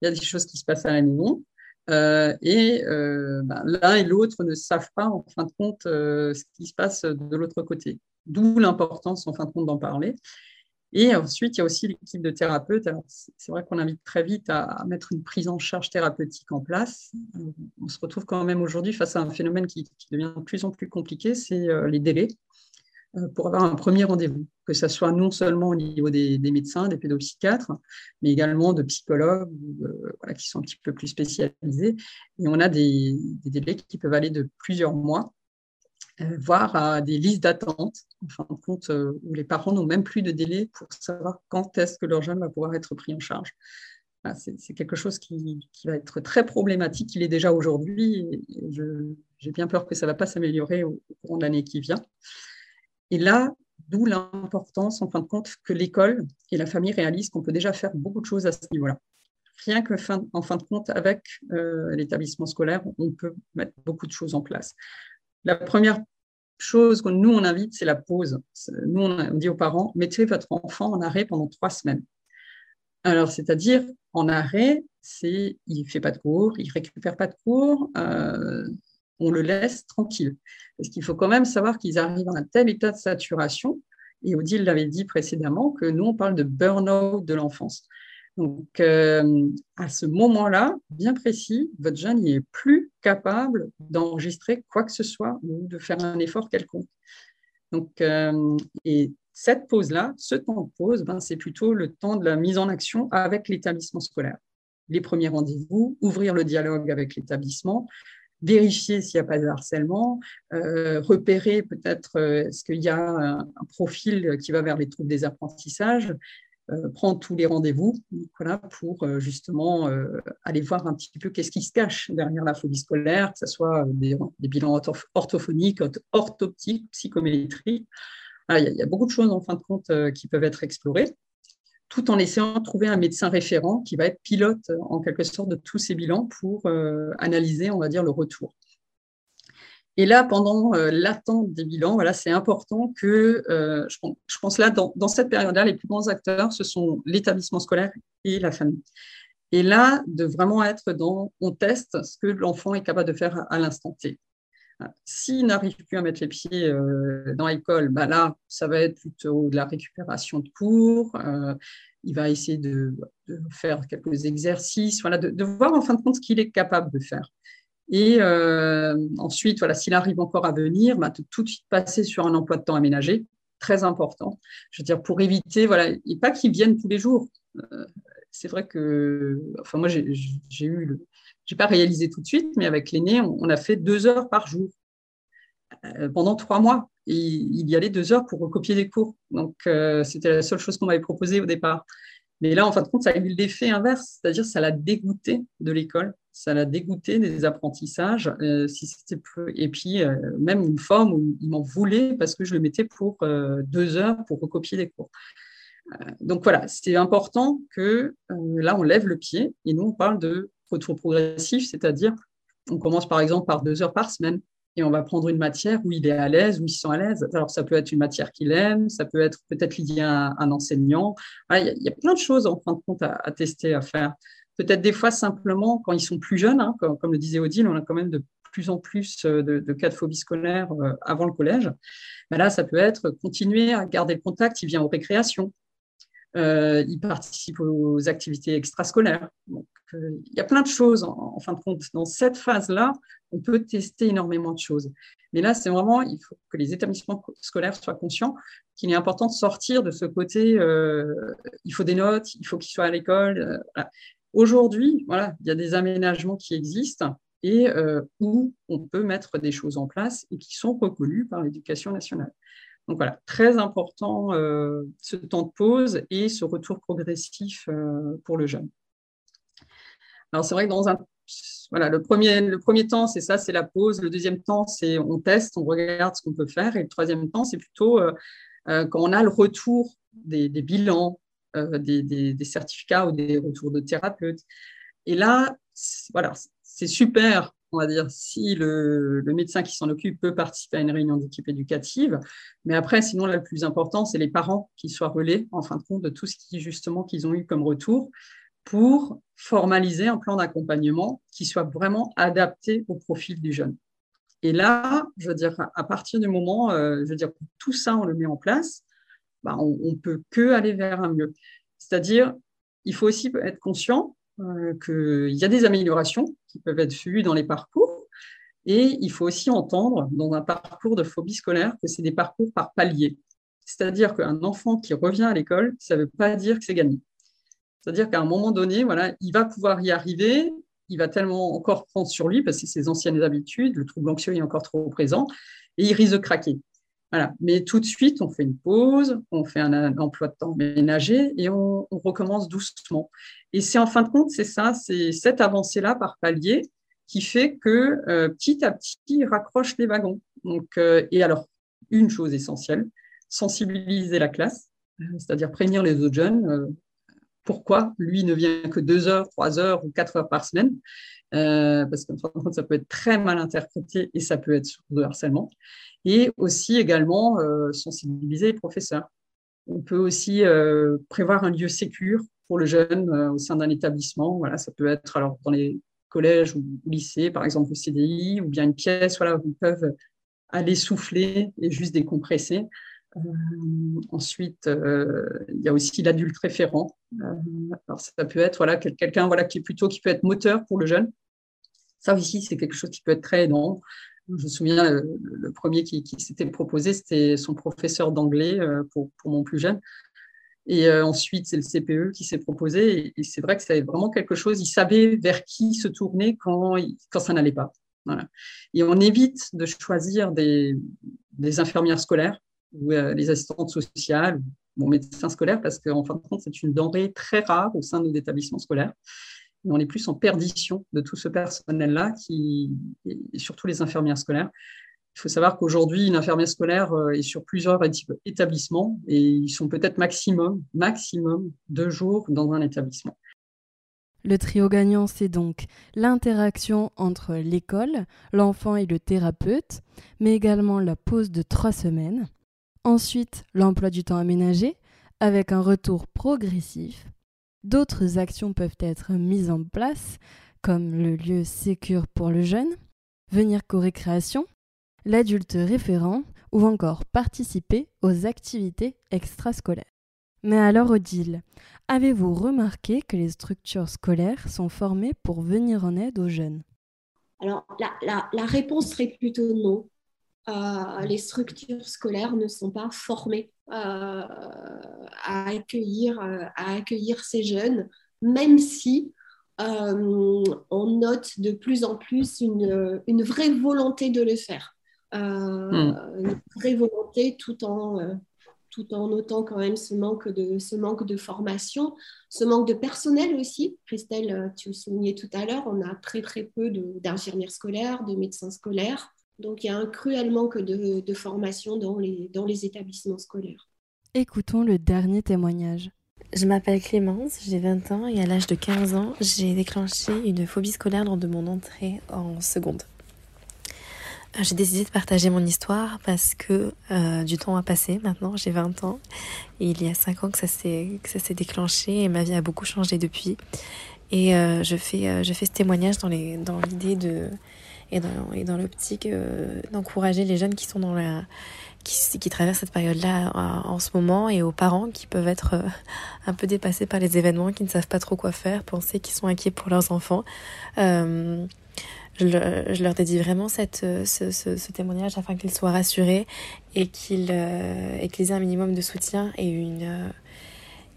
il y a des choses qui se passent à la maison, euh, et euh, ben, l'un et l'autre ne savent pas, en fin de compte, ce qui se passe de l'autre côté. D'où l'importance, en fin de compte, d'en parler. Et ensuite, il y a aussi l'équipe de thérapeutes. c'est vrai qu'on invite très vite à, mettre une prise en charge thérapeutique en place. On se retrouve quand même aujourd'hui face à un phénomène qui, devient de plus en plus compliqué, c'est euh, les délais euh, pour avoir un premier rendez-vous, que ce soit non seulement au niveau des, médecins, des pédopsychiatres, mais également de psychologues euh, qui sont un petit peu plus spécialisés. Et on a des, délais qui peuvent aller de plusieurs mois euh, voire à des listes d'attente, en fin de compte, euh, où les parents n'ont même plus de délai pour savoir quand est-ce que leur jeune va pouvoir être pris en charge. c'est quelque chose qui, va être très problématique. Il est déjà aujourd'hui. J'ai bien peur que ça ne va pas s'améliorer au, cours de l'année qui vient. Et là, d'où l'importance, en fin de compte, que l'école et la famille réalisent qu'on peut déjà faire beaucoup de choses à ce niveau-là. rien que en fin de compte, avec l'établissement scolaire, on peut mettre beaucoup de choses en place. La première chose que nous, on invite, c'est la pause. Nous, on dit aux parents, mettez votre enfant en arrêt pendant trois semaines. Alors, c'est-à-dire, en arrêt, c'est il ne fait pas de cours, il ne récupère pas de cours, euh, on le laisse tranquille. Parce qu'il faut quand même savoir qu'ils arrivent à un tel état de saturation, et Odile l'avait dit précédemment, que nous, on parle de burn-out de l'enfance. Donc, euh, à ce moment-là, bien précis, votre jeune n'est plus capable d'enregistrer quoi que ce soit ou de faire un effort quelconque. Donc, euh, et cette pause-là, ce temps de pause, ben, c'est plutôt le temps de la mise en action avec l'établissement scolaire. Les premiers rendez-vous, ouvrir le dialogue avec l'établissement, vérifier s'il n'y a pas de harcèlement, euh, repérer peut-être est-ce qu'il y a un, profil qui va vers les troubles des apprentissages, euh, prendre tous les rendez-vous pour justement aller voir un petit peu qu'est-ce qui se cache derrière la phobie scolaire, que ce soit des, bilans orthophoniques, orthoptiques, psychométriques. Ah, il y, a beaucoup de choses en fin de compte euh, qui peuvent être explorées, tout en essayant de trouver un médecin référent qui va être pilote euh, en quelque sorte de tous ces bilans pour euh, analyser, on va dire, le retour. Et là, pendant l'attente des bilans, voilà, c'est important que, je, pense, là, dans, cette période-là, les plus grands acteurs, ce sont l'établissement scolaire et la famille. Et là, de vraiment être dans, on teste ce que l'enfant est capable de faire à l'instant T. S'il n'arrive plus à mettre les pieds euh, dans l'école, bah là, ça va être plutôt de la récupération de cours. Euh, il va essayer de, faire quelques exercices, voilà, de, voir en fin de compte ce qu'il est capable de faire. Et euh, ensuite, voilà, s'il arrive encore à venir, bah, tout de suite passer sur un emploi de temps aménagé, très important. Je veux dire, pour éviter, voilà, et pas qu'ils viennent tous les jours. c'est vrai que, enfin, moi, j'ai eu pas réalisé tout de suite, mais avec l'aîné, on, a fait deux heures par jour euh, pendant trois mois. Et il y allait deux heures pour recopier des cours. Donc, euh, c'était la seule chose qu'on m'avait proposée au départ. Mais là, en fin de compte, ça a eu l'effet inverse, c'est-à-dire ça l'a dégoûté de l'école, ça l'a dégoûté des apprentissages. Euh, si c'était et puis, même une forme où il m'en voulait parce que je le mettais pour deux heures pour recopier des cours. donc voilà, c'était important que là, on lève le pied et nous, on parle de retour progressif, c'est-à-dire on commence par exemple par deux heures par semaine et on va prendre une matière où il est à l'aise, où il se sent à l'aise. Alors ça peut être une matière qu'il aime, ça peut être peut-être lié à un, enseignant. il, y a, plein de choses en fin de compte à, tester, à faire. Peut-être des fois simplement quand ils sont plus jeunes, hein, comme, le disait Odile, on a quand même de plus en plus euh, de, cas de phobie scolaire euh, avant le collège. Ben là, ça peut être continuer à garder le contact, il vient aux récréations, euh, il participe aux activités extrascolaires. Il y a plein de choses, en, fin de compte. Dans cette phase-là, on peut tester énormément de choses. Mais là, c'est vraiment, il faut que les établissements scolaires soient conscients qu'il est important de sortir de ce côté, il faut des notes, il faut qu'ils soient à l'école. Aujourd'hui, voilà, il y a des aménagements qui existent et où on peut mettre des choses en place et qui sont reconnus par l'éducation nationale. Donc voilà, très important euh, ce temps de pause et ce retour progressif euh, pour le jeune. Alors c'est vrai que dans un voilà, le premier, le premier temps, c'est ça, c'est la pause. Le deuxième temps, c'est on teste, on regarde ce qu'on peut faire. Et le troisième temps, c'est plutôt euh, quand on a le retour des, bilans, des, des, certificats ou des retours de thérapeutes. Et là, voilà, c'est super on va dire, si le, médecin qui s'en occupe peut participer à une réunion d'équipe éducative. Mais après, sinon, le plus important, c'est les parents qui soient relais, en fin de compte, de tout ce qui, justement, qu'ils ont eu comme retour pour formaliser un plan d'accompagnement qui soit vraiment adapté au profil du jeune. Et là, je veux dire, à partir du moment, euh, je veux dire, tout ça, on le met en place, bah, on, ne peut que aller vers un mieux. C'est-à-dire, il faut aussi être conscient euh, qu'il y a des améliorations qui peuvent être vues dans les parcours. Et il faut aussi entendre dans un parcours de phobie scolaire que c'est des parcours par palier. C'est-à-dire qu'un enfant qui revient à l'école, ça ne veut pas dire que c'est gagné. C'est-à-dire qu'à un moment donné, voilà, il va pouvoir y arriver, il va tellement encore prendre sur lui parce que ses anciennes habitudes, le trouble anxieux est encore trop présent, et il risque de craquer. Mais tout de suite, on fait une pause, on fait un, emploi de temps ménager et on, recommence doucement. Et c'est en fin de compte, c'est ça, c'est cette avancée-là par palier qui fait que euh, petit à petit, il raccroche les wagons. Donc, euh, et alors, une chose essentielle, sensibiliser la classe, euh, c'est-à-dire prévenir les autres jeunes. pourquoi lui ne vient que deux heures, trois heures ou quatre heures par semaine, parce que ça peut être très mal interprété et ça peut être sur de harcèlement. Et aussi également euh, sensibiliser les professeurs. On peut aussi euh, prévoir un lieu sécur pour le jeune au sein d'un établissement. Voilà, ça peut être alors dans les collèges ou lycées, par exemple au CDI, ou bien une pièce voilà, où ils peuvent aller souffler et juste décompresser. Euh, ensuite, euh, il y a aussi l'adulte référent. Euh, alors ça peut être voilà, quelqu'un voilà, qui est plutôt qui peut être moteur pour le jeune. Ça aussi, c'est quelque chose qui peut être très aidant. Je me souviens, le, premier qui, s'était proposé, c'était son professeur d'anglais pour, pour, mon plus jeune. Et ensuite, c'est le CPE qui s'est proposé. Et, c'est vrai que c'est vraiment quelque chose, il savait vers qui se tourner quand, quand ça n'allait pas. Et on évite de choisir des, infirmières scolaires ou euh, les assistantes sociales, mon médecin scolaire, parce qu'en fin de compte, c'est une denrée très rare au sein de nos établissements scolaires. On est plus en perdition de tout ce personnel-là, qui, et surtout les infirmières scolaires. Il faut savoir qu'aujourd'hui, une infirmière scolaire euh, est sur plusieurs établissements et ils sont peut-être maximum, maximum deux jours dans un établissement. Le trio gagnant, c'est donc l'interaction entre l'école, l'enfant et le thérapeute, mais également la pause de trois semaines, Ensuite, l'emploi du temps aménagé, avec un retour progressif. D'autres actions peuvent être mises en place, comme le lieu sécure pour le jeune, venir qu'aux récréations, l'adulte référent ou encore participer aux activités extrascolaires. Mais alors, Odile, avez-vous remarqué que les structures scolaires sont formées pour venir en aide aux jeunes? Alors, la, réponse serait plutôt non. Euh, les structures scolaires ne sont pas formées à, accueillir, euh, à accueillir ces jeunes, même si on note de plus en plus une, une vraie volonté de le faire. Hmm. Une vraie volonté tout en, tout en notant quand même ce manque, de, ce manque de formation, ce manque de personnel aussi. Christelle, tu le soulignais tout à l'heure, on a très très peu d'infirmières scolaires, de médecins scolaires. Donc il y a un cruel manque de, formation dans les, dans les établissements scolaires. Écoutons le dernier témoignage. Je m'appelle Clémence, j'ai 20 ans et à l'âge de 15 ans, j'ai déclenché une phobie scolaire lors de mon entrée en seconde. Euh, j'ai décidé de partager mon histoire parce que euh, du temps a passé maintenant, j'ai 20 ans et il y a 5 ans que ça s'est déclenché et ma vie a beaucoup changé depuis. Et euh, je, fais, je fais ce témoignage dans l'idée dans de et dans, l'optique euh, d'encourager les jeunes qui sont dans qui, traversent cette période-là euh, en, ce moment et aux parents qui peuvent être euh, un peu dépassés par les événements, qui ne savent pas trop quoi faire, penser qu'ils sont inquiets pour leurs enfants. je, leur dédie vraiment cette, ce, témoignage afin qu'ils soient rassurés et qu'ils aient un minimum de soutien et une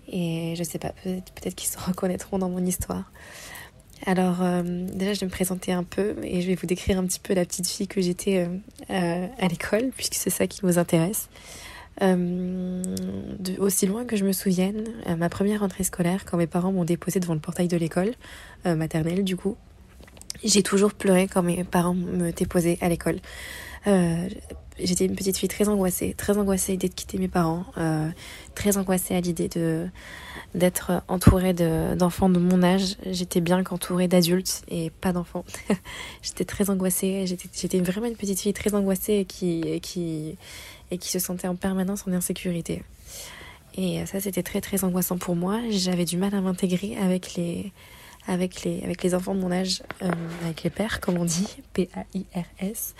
et je sais pas peut-être qu'ils se reconnaîtront dans mon histoire. Alors euh, déjà je vais me présenter un peu et je vais vous décrire un petit peu la petite fille que j'étais euh, euh, à l'école puisque c'est ça qui nous intéresse. De, aussi loin que je me souvienne, ma première rentrée scolaire, quand mes parents m'ont déposé devant le portail de l'école maternelle du coup, j'ai toujours pleuré quand mes parents me déposaient à l'école. J'étais une petite fille très angoissée, très angoissée à l'idée de quitter mes parents, très angoissée à l'idée de d'être entourée d'enfants de, mon âge. J'étais bien qu'entourée d'adultes et pas d'enfants. j'étais très angoissée. J'étais vraiment une petite fille très angoissée et qui, qui, et qui se sentait en permanence en insécurité. Et ça, c'était très très angoissant pour moi. J'avais du mal à m'intégrer avec les, avec, les, avec les enfants de mon âge, euh, avec les pères, comme on dit, P-A-I-R-S.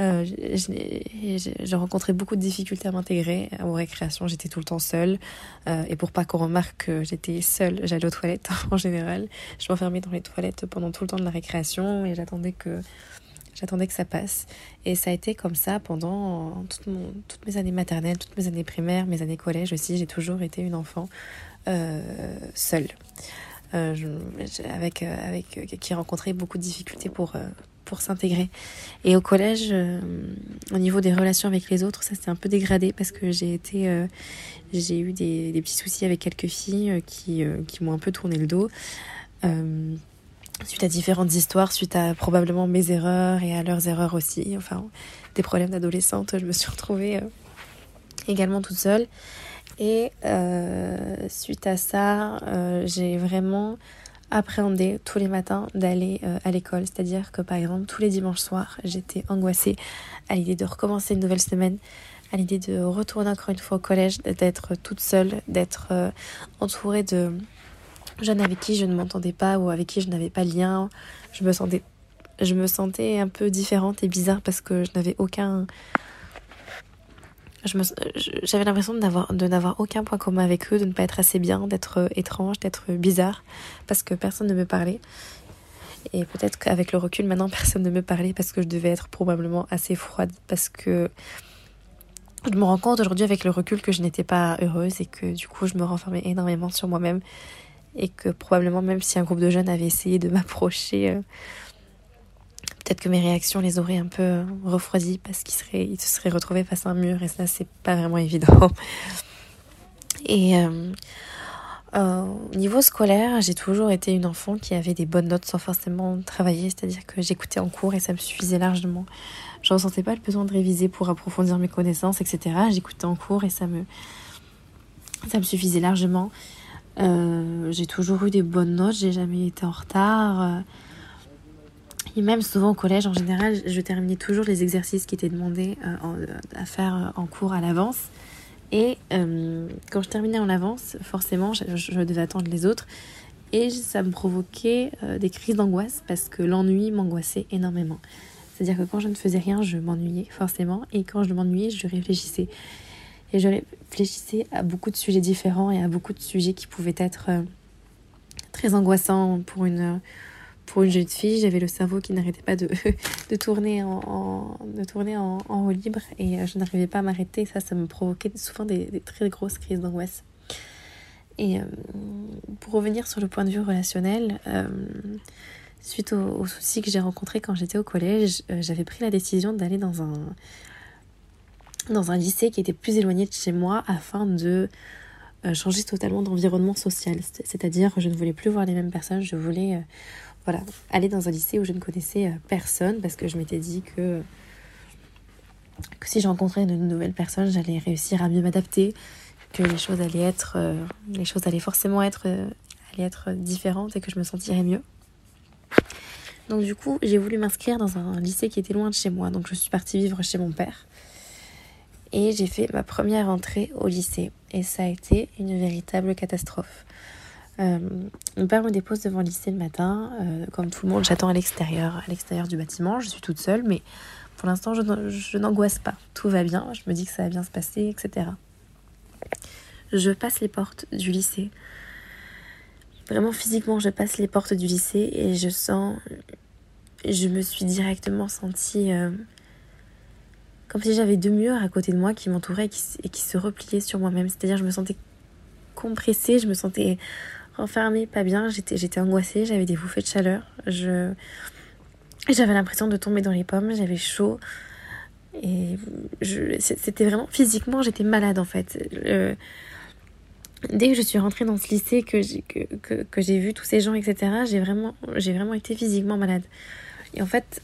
Euh, j'ai rencontré beaucoup de difficultés à m'intégrer aux récréations. J'étais tout le temps seule. Euh, et pour pas qu'on remarque que j'étais seule, j'allais aux toilettes en général. Je m'enfermais dans les toilettes pendant tout le temps de la récréation et j'attendais que j'attendais que ça passe. Et ça a été comme ça pendant toutes mes années maternelles, toutes mes années primaires, mes années collège aussi. J'ai toujours été une enfant euh, seule. Euh, je, avec, euh, avec, qui rencontrait beaucoup de difficultés pour, pour s'intégrer. Et au collège, euh, au niveau des relations avec les autres, ça s'est un peu dégradé parce que j'ai été, euh, j'ai eu des, des, petits soucis avec quelques filles euh, qui, qui m'ont un peu tourné le dos. suite à différentes histoires, suite à probablement mes erreurs et à leurs erreurs aussi, enfin des problèmes d'adolescente, je me suis retrouvée également toute seule. Et suite à ça, j'ai vraiment appréhendé tous les matins d'aller euh, à l'école. C'est-à-dire que par exemple, tous les dimanches soirs, j'étais angoissée à l'idée de recommencer une nouvelle semaine, à l'idée de retourner encore une fois au collège, d'être toute seule, d'être entourée de jeunes avec qui je ne m'entendais pas ou avec qui je n'avais pas lien. Je me sentais un peu différente et bizarre parce que je n'avais aucun j'avais l'impression de n'avoir aucun point commun avec eux, de ne pas être assez bien, d'être euh, étrange, d'être bizarre parce que personne ne me parlait. Et peut-être qu'avec le recul maintenant personne ne me parlait parce que je devais être probablement assez froide parce que je me rends compte aujourd'hui avec le recul que je n'étais pas heureuse et que du coup je me renfermais énormément sur moi-même et que probablement même si un groupe de jeunes avait essayé de m'approcher euh, peut-être que mes réactions les auraient un peu refroidies parce qu'ils seraient, ils se seraient retrouvés face à un mur et ça, c'est pas vraiment évident. Et euh, euh, au niveau scolaire, j'ai toujours été une enfant qui avait des bonnes notes sans forcément travailler, c'est-à-dire que j'écoutais en cours et ça me suffisait largement. Je ressentais pas le besoin de réviser pour approfondir mes connaissances, etc. J'écoutais en cours et ça me, ça me suffisait largement. Euh, j'ai toujours eu des bonnes notes, j'ai jamais été en retard. Et même souvent au collège, en général, je terminais toujours les exercices qui étaient demandés euh, euh, à faire en cours à l'avance. Et euh, quand je terminais en avance, forcément, je, devais attendre les autres. Et ça me provoquait des crises d'angoisse parce que l'ennui m'angoissait énormément. C'est-à-dire que quand je ne faisais rien, je m'ennuyais forcément. Et quand je m'ennuyais, je réfléchissais. Et je réfléchissais à beaucoup de sujets différents et à beaucoup de sujets qui pouvaient être très angoissants pour une pour une jeune fille, j'avais le cerveau qui n'arrêtait pas de, de tourner, en, de tourner en, en, haut libre et euh, je n'arrivais pas à m'arrêter. Ça, ça me provoquait souvent des, très grosses crises d'angoisse. Et euh, pour revenir sur le point de vue relationnel, euh, suite aux, soucis que j'ai rencontrés quand j'étais au collège, j'avais pris la décision d'aller dans un, dans un lycée qui était plus éloigné de chez moi afin de changer totalement d'environnement social. C'est-à-dire, je ne voulais plus voir les mêmes personnes, je voulais voilà, aller dans un lycée où je ne connaissais euh, personne parce que je m'étais dit que, que si je rencontrais une nouvelle personne, j'allais réussir à mieux m'adapter, que les choses allaient être, euh, les choses allaient forcément être, euh, allaient être différentes et que je me sentirais mieux. Donc du coup, j'ai voulu m'inscrire dans un lycée qui était loin de chez moi, donc je suis partie vivre chez mon père. Et j'ai fait ma première entrée au lycée. Et ça a été une véritable catastrophe. Euh, mon père me dépose devant le lycée le matin. Euh, comme tout le monde, j'attends à l'extérieur, à l'extérieur du bâtiment. Je suis toute seule, mais pour l'instant, je n'angoisse pas. Tout va bien. Je me dis que ça va bien se passer, etc. Je passe les portes du lycée. Vraiment physiquement, je passe les portes du lycée et je sens. Je me suis directement sentie. Euh, comme si j'avais deux murs à côté de moi qui m'entouraient et qui, et qui se repliaient sur moi-même. C'est-à-dire, je me sentais compressée, je me sentais renfermée, pas bien, j'étais, j'étais angoissée, j'avais des bouffées de chaleur, je, j'avais l'impression de tomber dans les pommes, j'avais chaud. Et je, c'était vraiment physiquement, j'étais malade en fait. dès que je suis rentrée dans ce lycée, que j'ai, que, que, que j'ai vu tous ces gens, etc., j'ai vraiment, j'ai vraiment été physiquement malade. Et en fait,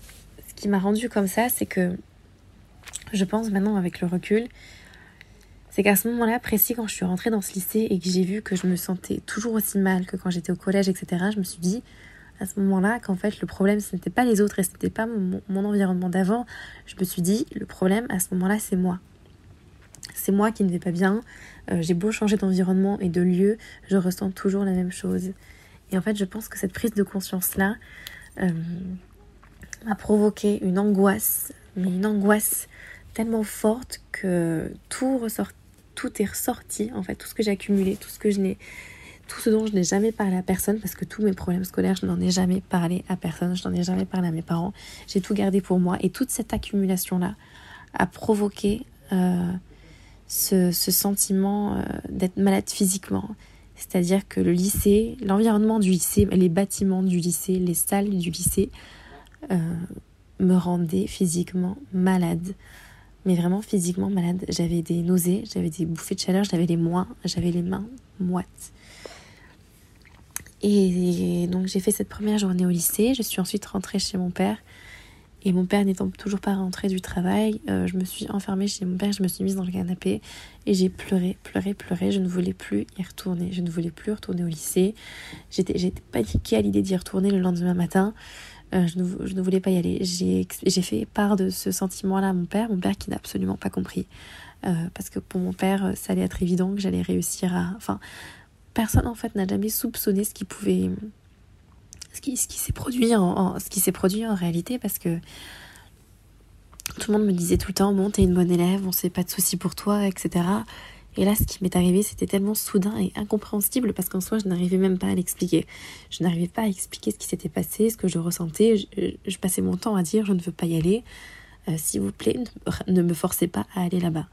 ce qui m'a rendue comme ça, c'est que je pense maintenant avec le recul, c'est qu'à ce moment-là précis, quand je suis rentrée dans ce lycée et que j'ai vu que je me sentais toujours aussi mal que quand j'étais au collège, etc., je me suis dit à ce moment-là qu'en fait le problème ce n'était pas les autres et ce n'était pas mon, environnement d'avant. Je me suis dit le problème à ce moment-là c'est moi. C'est moi qui ne vais pas bien. Euh, j'ai beau changer d'environnement et de lieu, je ressens toujours la même chose. Et en fait, je pense que cette prise de conscience-là euh, m'a provoqué une angoisse, mais une angoisse tellement forte que tout ressort, tout est ressorti, en fait, tout ce que j'ai accumulé, tout ce que je n'ai, tout ce dont je n'ai jamais parlé à personne, parce que tous mes problèmes scolaires, je n'en ai jamais parlé à personne, je n'en ai jamais parlé à mes parents, j'ai tout gardé pour moi, et toute cette accumulation-là a provoqué euh, ce, sentiment euh, d'être malade physiquement. C'est-à-dire que le lycée, l'environnement du lycée, les bâtiments du lycée, les salles du lycée euh, me rendaient physiquement malade mais vraiment physiquement malade. J'avais des nausées, j'avais des bouffées de chaleur, j'avais les mains, j'avais les mains moites. Et donc j'ai fait cette première journée au lycée, je suis ensuite rentrée chez mon père Et mon père n'étant toujours pas rentré du travail, euh, je me suis enfermée chez mon père, je me suis mise dans le canapé et j'ai pleuré, pleuré, pleuré. Je ne voulais plus y retourner. Je ne voulais plus retourner au lycée. J'étais paniquée à l'idée d'y retourner le lendemain matin. Euh, je, ne, je, ne, voulais pas y aller. J'ai, fait part de ce sentiment-là à mon père, mon père qui n'a absolument pas compris. Euh, parce que pour mon père, ça allait être évident que j'allais réussir à... Enfin, personne en fait n'a jamais soupçonné ce qui pouvait ce qui, ce qui s'est produit en, produit en réalité parce que tout le monde me disait tout le temps bon t'es une bonne élève on sait pas de soucis pour toi etc et là ce qui m'est arrivé c'était tellement soudain et incompréhensible parce qu'en soi je n'arrivais même pas à l'expliquer. Je n'arrivais pas à expliquer ce qui s'était passé ce que je ressentais. Je, je, passais mon temps à dire je ne veux pas y aller. Euh, s'il vous plaît ne, ne me forcez pas à aller là-bas.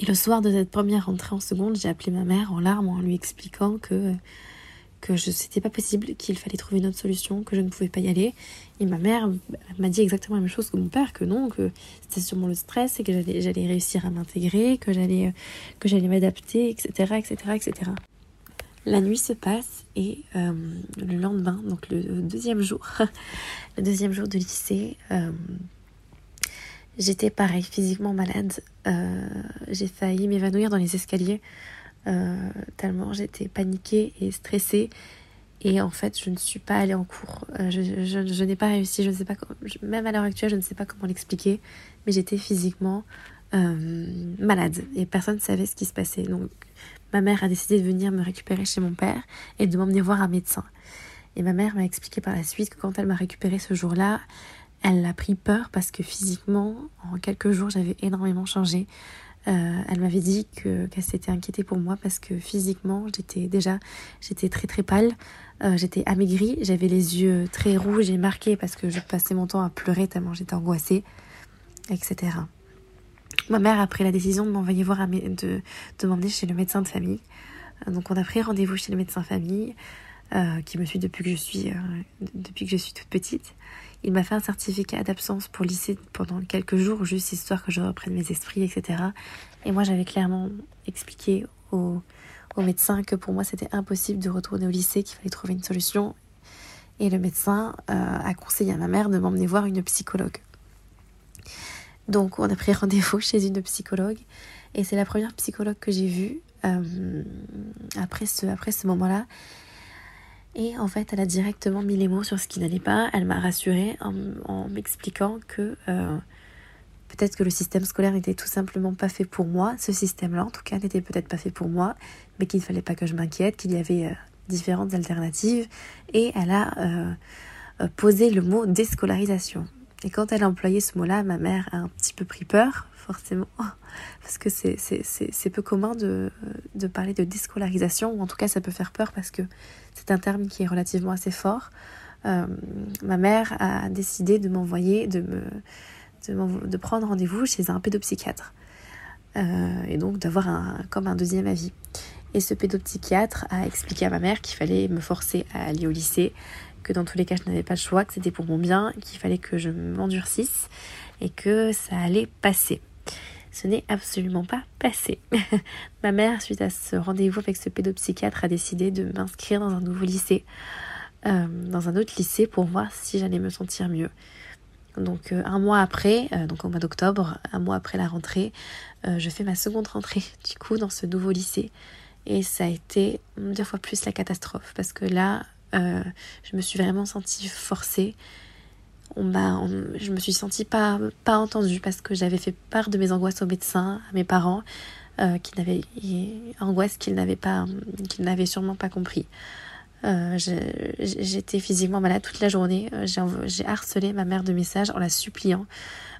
Et le soir de cette première rentrée en seconde j'ai appelé ma mère en larmes en lui expliquant que que ce n'était pas possible, qu'il fallait trouver une autre solution, que je ne pouvais pas y aller. Et ma mère m'a dit exactement la même chose que mon père, que non, que c'était sûrement le stress et que j'allais réussir à m'intégrer, que j'allais m'adapter, etc., etc., etc. La nuit se passe et euh, le lendemain, donc le deuxième jour, le deuxième jour de lycée, euh, j'étais pareil, physiquement malade. Euh, j'ai failli m'évanouir dans les escaliers. Euh, tellement j'étais paniquée et stressée. Et en fait, je ne suis pas allée en cours. Euh, je, je, n'ai pas réussi. Je ne sais pas même à l'heure actuelle, je ne sais pas comment l'expliquer. Mais j'étais physiquement euh, malade et personne ne savait ce qui se passait. Donc, ma mère a décidé de venir me récupérer chez mon père et de m'emmener voir un médecin. Et ma mère m'a expliqué par la suite que quand elle m'a récupéré ce jour-là, elle a pris peur parce que physiquement, en quelques jours, j'avais énormément changé. Euh, elle m'avait dit que qu'elle s'était inquiétée pour moi parce que physiquement j'étais déjà j'étais très très pâle, euh, j'étais amaigrie, j'avais les yeux très rouges et marqués parce que je passais mon temps à pleurer tellement j'étais angoissée, etc. Ma mère a pris la décision de m'envoyer voir de, de m'emmener chez le médecin de famille. Euh, donc on a pris rendez-vous chez le médecin famille euh, qui me suit depuis que je suis depuis que je suis toute petite. Il m'a fait un certificat d'absence pour lycée pendant quelques jours, juste histoire que je reprenne mes esprits, etc. Et moi, j'avais clairement expliqué au, au, médecin que pour moi, c'était impossible de retourner au lycée, qu'il fallait trouver une solution. Et le médecin euh, a conseillé à ma mère de m'emmener voir une psychologue. Donc, on a pris rendez-vous chez une psychologue. Et c'est la première psychologue que j'ai vue euh, après ce, après ce moment-là. Et en fait, elle a directement mis les mots sur ce qui n'allait pas. Elle m'a rassurée en, m'expliquant que euh, peut-être que le système scolaire n'était tout simplement pas fait pour moi. Ce système-là, en tout cas, n'était peut-être pas fait pour moi, mais qu'il ne fallait pas que je m'inquiète, qu'il y avait euh, différentes alternatives. Et elle a euh, posé le mot déscolarisation. Et quand elle a employé ce mot-là, ma mère a un petit peu pris peur, forcément, parce que c'est peu commun de, de, parler de déscolarisation, ou en tout cas ça peut faire peur parce que c'est un terme qui est relativement assez fort. Euh, ma mère a décidé de m'envoyer, de, prendre rendez-vous chez un pédopsychiatre, euh, et donc d'avoir comme un deuxième avis. Et ce pédopsychiatre a expliqué à ma mère qu'il fallait me forcer à aller au lycée, que dans tous les cas je n'avais pas le choix, que c'était pour mon bien, qu'il fallait que je m'endurcisse et que ça allait passer. Ce n'est absolument pas passé. Ma mère, suite à ce rendez-vous avec ce pédopsychiatre, a décidé de m'inscrire dans un nouveau lycée, euh, dans un autre lycée, pour voir si j'allais me sentir mieux. Donc euh, un mois après, euh, donc au mois d'octobre, un mois après la rentrée, je fais ma seconde rentrée du coup dans ce nouveau lycée. Et ça a été deux fois plus la catastrophe parce que là, je me suis vraiment sentie forcée. On m'a, je me suis sentie pas, pas entendue parce que j'avais fait part de mes angoisses aux médecins, à mes parents, euh, qui n'avaient angoisse qu'ils n'avaient pas, qu'ils n'avaient sûrement pas compris. Euh, j'étais physiquement malade toute la journée. J'ai harcelé ma mère de messages en la suppliant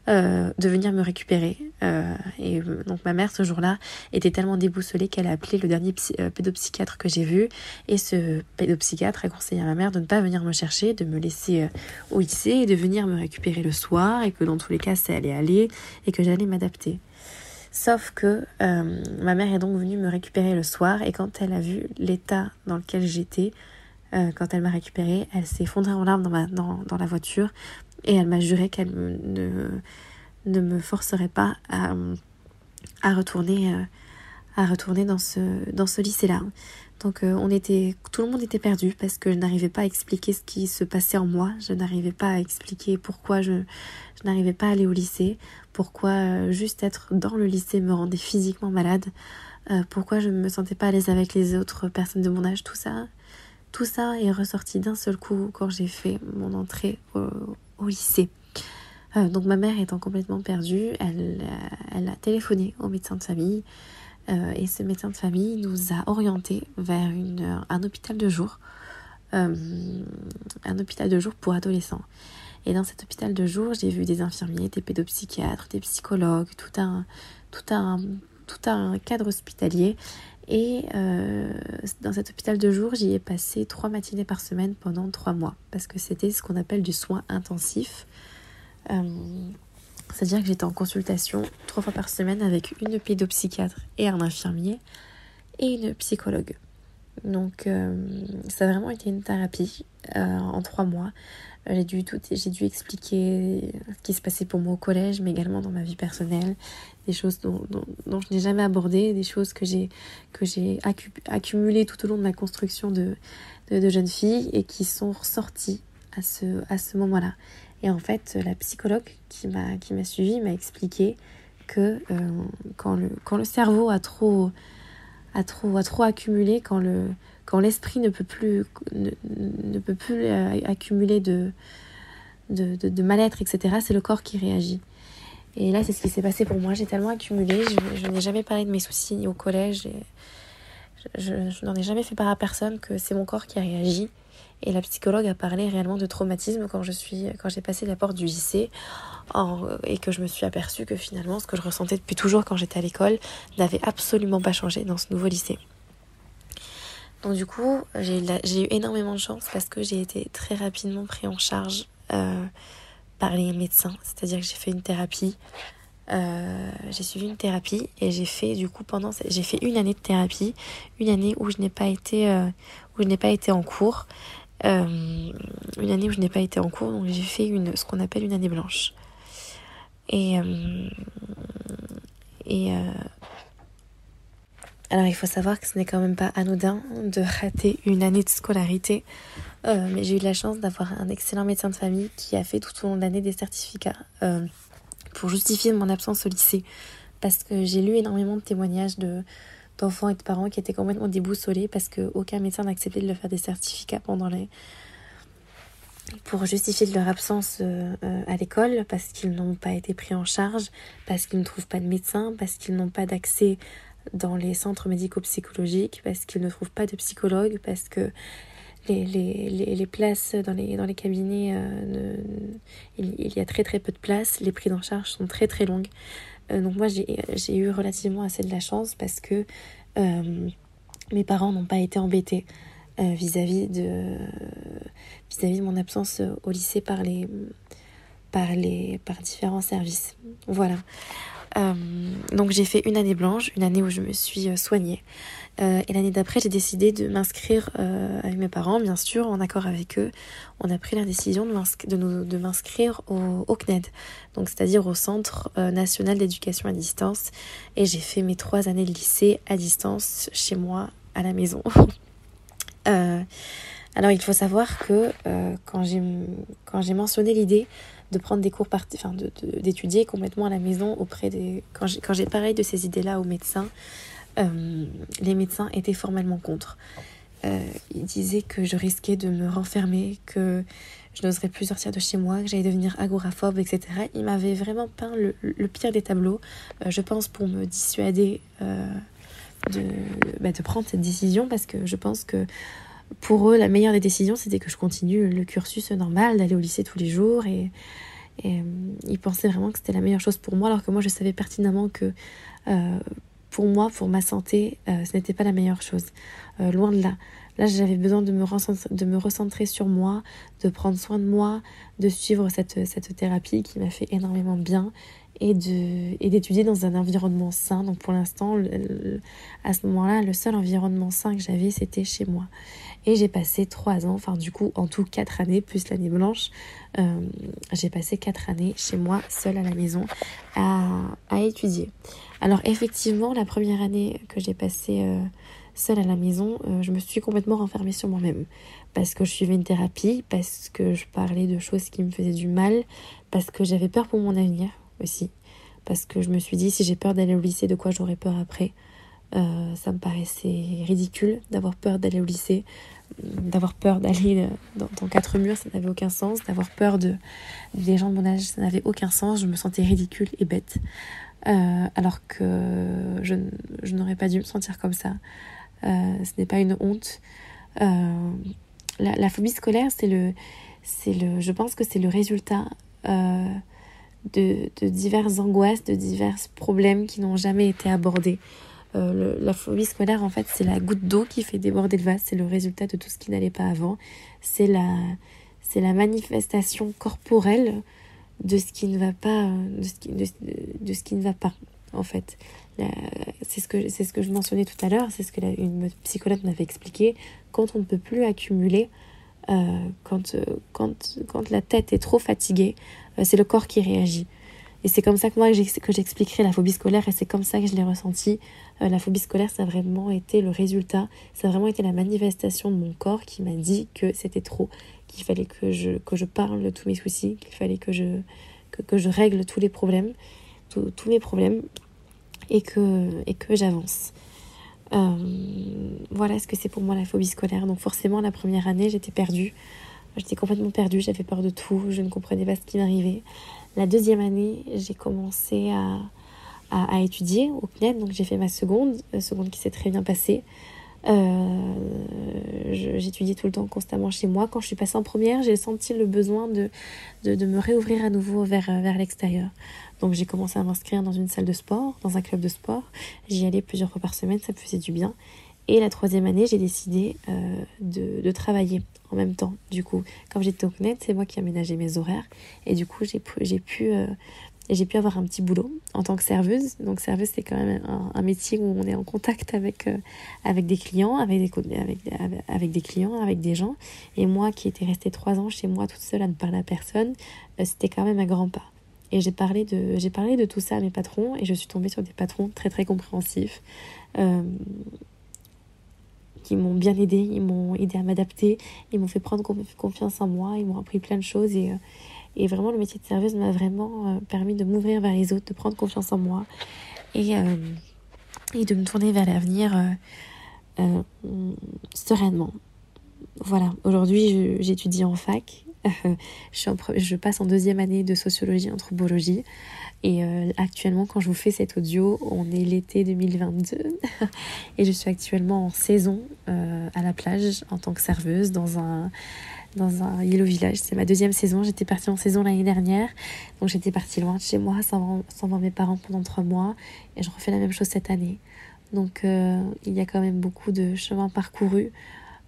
euh, de venir me récupérer. Euh, et donc ma mère ce jour-là était tellement déboussolée qu'elle a appelé le dernier psy, euh, pédopsychiatre que j'ai vu. Et ce pédopsychiatre a conseillé à ma mère de ne pas venir me chercher, de me laisser euh, au lycée et de venir me récupérer le soir et que dans tous les cas ça allait aller et que j'allais m'adapter. Sauf que euh, ma mère est donc venue me récupérer le soir et quand elle a vu l'état dans lequel j'étais, euh, quand elle m'a récupérée, elle s'est effondrée en larmes dans, la voiture et elle m'a juré qu'elle ne, me forcerait pas à, retourner, euh, dans ce, lycée-là. Donc on était, tout le monde était perdu parce que je n'arrivais pas à expliquer ce qui se passait en moi. Je n'arrivais pas à expliquer pourquoi je, je n'arrivais pas à aller au lycée, pourquoi juste être dans le lycée me rendait physiquement malade, pourquoi je ne me sentais pas à l'aise avec les autres personnes de mon âge, tout ça. Tout ça est ressorti d'un seul coup quand j'ai fait mon entrée au, lycée. Euh, donc ma mère étant complètement perdue, elle, euh, a téléphoné au médecin de famille euh, et ce médecin de famille nous a orientés vers un hôpital de jour, un hôpital de jour pour adolescents. Et dans cet hôpital de jour, j'ai vu des infirmiers, des pédopsychiatres, des psychologues, tout un cadre hospitalier et euh, dans cet hôpital de jour, j'y ai passé trois matinées par semaine pendant trois mois, parce que c'était ce qu'on appelle du soin intensif. Euh, c'est-à-dire que j'étais en consultation trois fois par semaine avec une pédopsychiatre et un infirmier et une psychologue. Donc euh, ça a vraiment été une thérapie en trois mois j'ai dû, dû expliquer ce qui se passait pour moi au collège, mais également dans ma vie personnelle, des choses dont, dont, je n'ai jamais abordé, des choses que j'ai, que j'ai accumulées tout au long de ma construction de, de, de, jeune fille et qui sont ressorties à ce, à ce moment-là. Et en fait, la psychologue qui m'a, qui m'a suivie m'a expliqué que euh, quand, le, quand le cerveau a trop, a trop, a trop accumulé, quand le, quand l'esprit ne peut plus, ne, peut plus euh, accumuler de, de, de, mal-être, etc., c'est le corps qui réagit. Et là, c'est ce qui s'est passé pour moi. J'ai tellement accumulé. Je, n'ai jamais parlé de mes soucis au collège. je, je n'en ai jamais fait part à personne que c'est mon corps qui a réagi. Et la psychologue a parlé réellement de traumatisme quand je suis, quand j'ai passé la porte du lycée et que je me suis aperçue que finalement ce que je ressentais depuis toujours quand j'étais à l'école n'avait absolument pas changé dans ce nouveau lycée. Donc du coup, j'ai eu énormément de chance parce que j'ai été très rapidement pris en charge euh, par les médecins. C'est-à-dire que j'ai fait une thérapie. Euh, j'ai suivi une thérapie et j'ai fait du coup pendant j'ai fait une année de thérapie, une année où je n'ai pas été euh, où je n'ai pas été en cours, une année où je n'ai pas été en cours donc j'ai fait une ce qu'on appelle une année blanche. Et et alors il faut savoir que ce n'est quand même pas anodin de rater une année de scolarité, euh, mais j'ai eu la chance d'avoir un excellent médecin de famille qui a fait tout au long de l'année des certificats euh, pour justifier mon absence au lycée, parce que j'ai lu énormément de témoignages de d'enfants et de parents qui étaient complètement déboussolés parce qu'aucun médecin n'acceptait de leur faire des certificats pendant les pour justifier leur absence euh, à l'école parce qu'ils n'ont pas été pris en charge, parce qu'ils ne trouvent pas de médecin, parce qu'ils n'ont pas d'accès dans les centres médico-psychologiques parce qu'ils ne trouvent pas de psychologue, parce que les, les, les, places dans les, dans les cabinets, euh, il, y a très très peu de places, les prix d'en charge sont très très longues. Euh, donc moi j'ai eu relativement assez de la chance parce que euh, mes parents n'ont pas été embêtés vis-à-vis de, vis-à-vis de mon absence au lycée par les, par les par différents services. Voilà. Donc j'ai fait une année blanche, une année où je me suis soignée. Euh, et l'année d'après, j'ai décidé de m'inscrire avec mes parents, bien sûr, en accord avec eux. On a pris la décision de m'inscrire au, CNED, donc c'est-à-dire au Centre national d'éducation à distance. Et j'ai fait mes trois années de lycée à distance, chez moi, à la maison. alors il faut savoir que quand j'ai mentionné l'idée de prendre des cours, enfin d'étudier complètement à la maison auprès des... Quand j'ai pareil de ces idées-là aux médecins, euh, les médecins étaient formellement contre. Euh, ils disaient que je risquais de me renfermer, que je n'oserais plus sortir de chez moi, que j'allais devenir agoraphobe, etc. Ils m'avaient vraiment peint le, pire des tableaux, euh, je pense pour me dissuader de, bah, de prendre cette décision, parce que je pense que pour eux, la meilleure des décisions, c'était que je continue le cursus normal, d'aller au lycée tous les jours. Et, ils pensaient vraiment que c'était la meilleure chose pour moi, alors que moi, je savais pertinemment que pour moi, pour ma santé, euh, ce n'était pas la meilleure chose. loin de là. Là, j'avais besoin de me, de me recentrer sur moi, de prendre soin de moi, de suivre cette, cette thérapie qui m'a fait énormément bien et de et d'étudier dans un environnement sain. Donc pour l'instant, à ce moment-là, le seul environnement sain que j'avais, c'était chez moi. Et j'ai passé trois ans, enfin du coup en tout quatre années, plus l'année blanche, euh, j'ai passé quatre années chez moi, seule à la maison, à, à, étudier. Alors effectivement, la première année que j'ai passée euh, seule à la maison, je me suis complètement renfermée sur moi-même. Parce que je suivais une thérapie, parce que je parlais de choses qui me faisaient du mal, parce que j'avais peur pour mon avenir aussi. Parce que je me suis dit, si j'ai peur d'aller au lycée, de quoi j'aurais peur après? Euh, ça me paraissait ridicule d'avoir peur d'aller au lycée, d'avoir peur d'aller dans, quatre murs, ça n'avait aucun sens, d'avoir peur de des gens de mon âge, ça n'avait aucun sens, je me sentais ridicule et bête. Euh, alors que je, n'aurais pas dû me sentir comme ça. Euh, ce n'est pas une honte. La, phobie scolaire, c'est le, c'est le, je pense que c'est le résultat de, diverses angoisses, de divers problèmes qui n'ont jamais été abordés. Euh, la phobie scolaire, en fait, c'est la goutte d'eau qui fait déborder le vase. C'est le résultat de tout ce qui n'allait pas avant. C'est la, c'est la manifestation corporelle de ce qui ne va pas, de ce qui, de, ce qui ne va pas, en fait. C'est ce, que, ce que je mentionnais tout à l'heure, c'est ce que la, une psychologue m'avait expliqué. Quand on ne peut plus accumuler, euh, quand, quand, quand la tête est trop fatiguée, euh, c'est le corps qui réagit. Et c'est comme ça que moi que j'expliquerai la phobie scolaire et c'est comme ça que je l'ai ressenti. Euh, la phobie scolaire, ça a vraiment été le résultat, ça a vraiment été la manifestation de mon corps qui m'a dit que c'était trop, qu'il fallait que je, que je parle de tous mes soucis, qu'il fallait que je, que, je règle tous les problèmes, tous mes problèmes et que, et que j'avance. Euh, voilà ce que c'est pour moi la phobie scolaire. Donc forcément, la première année, j'étais perdue. J'étais complètement perdue, j'avais peur de tout, je ne comprenais pas ce qui m'arrivait. La deuxième année, j'ai commencé à, à, étudier au CNED, donc j'ai fait ma seconde, euh, seconde qui s'est très bien passée. Euh, j'étudiais tout le temps constamment chez moi. Quand je suis passée en première, j'ai senti le besoin de, de, me réouvrir à nouveau vers, vers l'extérieur. Donc j'ai commencé à m'inscrire dans une salle de sport, dans un club de sport. J'y allais plusieurs fois par semaine, ça me faisait du bien. Et la troisième année, j'ai décidé euh, de, de, travailler en même temps. Du coup, quand j'étais au CNED, c'est moi qui aménageais mes horaires. Et du coup, j'ai pu, euh, j'ai pu avoir un petit boulot en tant que serveuse. Donc, serveuse, c'est quand même un, métier où on est en contact avec, euh, avec des clients, avec des, avec, avec, des clients, avec des gens. Et moi, qui étais restée trois ans chez moi toute seule à ne parler à personne, c'était quand même un grand pas. Et j'ai parlé, de, parlé de tout ça à mes patrons et je suis tombée sur des patrons très très compréhensifs. Euh, qui m'ont bien aidé, ils m'ont aidé à m'adapter, ils m'ont fait prendre confiance en moi, ils m'ont appris plein de choses et, euh, et vraiment le métier de serveuse m'a vraiment euh, permis de m'ouvrir vers les autres, de prendre confiance en moi et, euh, et de me tourner vers l'avenir sereinement. Voilà, aujourd'hui j'étudie en fac, je, passe en deuxième année de sociologie anthropologie. Et euh, actuellement, quand je vous fais cet audio, on est l'été 2022 et je suis actuellement en saison euh, à la plage en tant que serveuse dans un dans un Yellow Village. C'est ma deuxième saison. J'étais partie en saison l'année dernière, donc j'étais partie loin de chez moi sans, voir mes parents pendant trois mois et je refais la même chose cette année. Donc euh, il y a quand même beaucoup de chemin parcouru.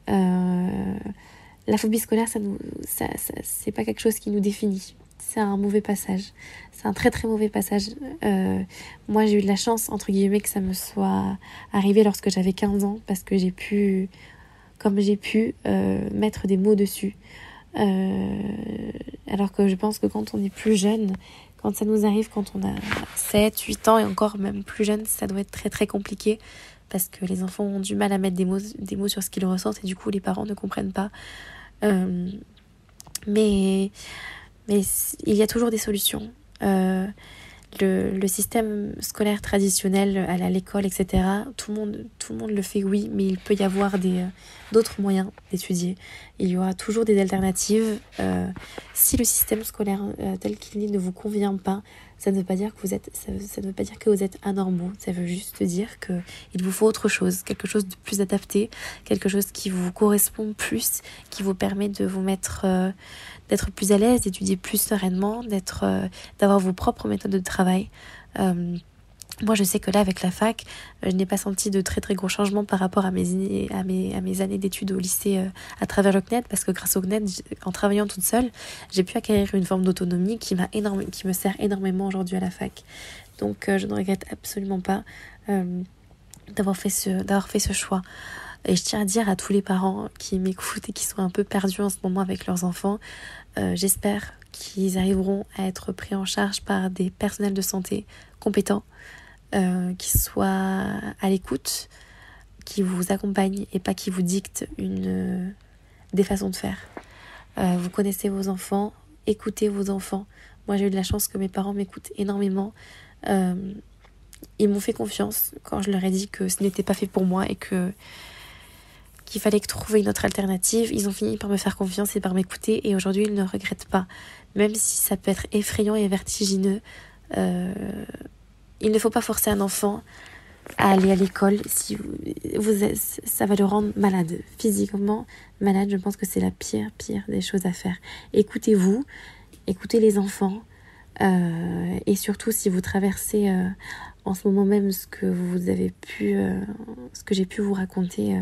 la phobie scolaire, ça nous, ça c'est pas quelque chose qui nous définit c'est un mauvais passage. C'est un très très mauvais passage. Euh, moi, j'ai eu de la chance, entre guillemets, que ça me soit arrivé lorsque j'avais 15 ans, parce que j'ai pu, comme j'ai pu, euh, mettre des mots dessus. Euh, alors que je pense que quand on est plus jeune, quand ça nous arrive, quand on a 7, 8 ans et encore même plus jeune, ça doit être très très compliqué parce que les enfants ont du mal à mettre des mots, des mots sur ce qu'ils ressentent et du coup les parents ne comprennent pas. mais mais il y a toujours des solutions. Euh, le, système scolaire traditionnel à l'école, etc., tout le, monde, tout le monde le fait, oui, mais il peut y avoir euh, d'autres moyens d'étudier. Il y aura toujours des alternatives. Euh, si le système scolaire euh, tel qu'il est ne vous convient pas, ça ne veut pas dire que vous êtes, ça, ça ne veut pas dire que vous êtes anormaux. Ça veut juste dire que il vous faut autre chose, quelque chose de plus adapté, quelque chose qui vous correspond plus, qui vous permet de vous mettre euh, d'être plus à l'aise, d'étudier plus sereinement, d'être, euh, d'avoir vos propres méthodes de travail. Euh, moi, je sais que là, avec la fac, euh, je n'ai pas senti de très très gros changements par rapport à mes, années d'études au lycée à travers le CNED, parce que grâce au CNED, en travaillant toute seule, j'ai pu acquérir une forme d'autonomie qui, qui me sert énormément aujourd'hui à la fac. Donc, je ne regrette absolument pas d'avoir fait, ce, d'avoir fait ce choix. Et je tiens à dire à tous les parents qui m'écoutent et qui sont un peu perdus en ce moment avec leurs enfants, euh, j'espère qu'ils arriveront à être pris en charge par des personnels de santé compétents, euh, qui soient à l'écoute, qui vous accompagne et pas qui vous dicte une, des façons de faire. vous connaissez vos enfants, écoutez vos enfants. Moi, j'ai eu de la chance que mes parents m'écoutent énormément. ils m'ont fait confiance quand je leur ai dit que ce n'était pas fait pour moi et qu'il fallait trouver une autre alternative. Ils ont fini par me faire confiance et par m'écouter et aujourd'hui ils ne regrettent pas. Même si ça peut être effrayant et vertigineux, euh, il ne faut pas forcer un enfant à aller à l'école si vous, ça va le rendre malade physiquement malade je pense que c'est la pire pire des choses à faire écoutez-vous écoutez les enfants euh, et surtout si vous traversez euh, en ce moment même ce que vous avez pu ce que j'ai pu vous raconter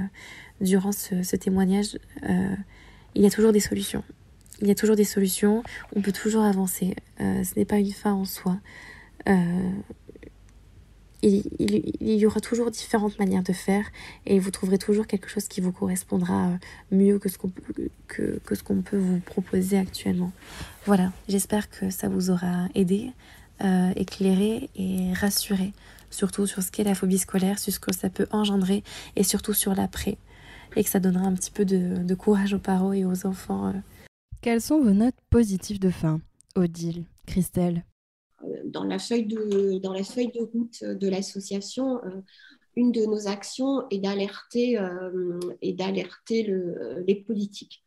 durant ce, témoignage, euh, il y a toujours des solutions. Il y a toujours des solutions, on peut toujours avancer. Euh, ce n'est pas une fin en soi. Euh, il, y aura toujours différentes manières de faire et vous trouverez toujours quelque chose qui vous correspondra mieux que ce qu'on que, ce qu'on peut vous proposer actuellement. Voilà, j'espère que ça vous aura aidé, éclairé et rassuré, surtout sur ce qu'est la phobie scolaire, sur ce que ça peut engendrer et surtout sur l'après et que ça donnera un petit peu de, courage aux parents et aux enfants. Euh. Quelles sont vos notes positives de fin, Odile, Christelle dans la, feuille de, dans la feuille de route de l'association, euh, une de nos actions est d'alerter euh, les politiques.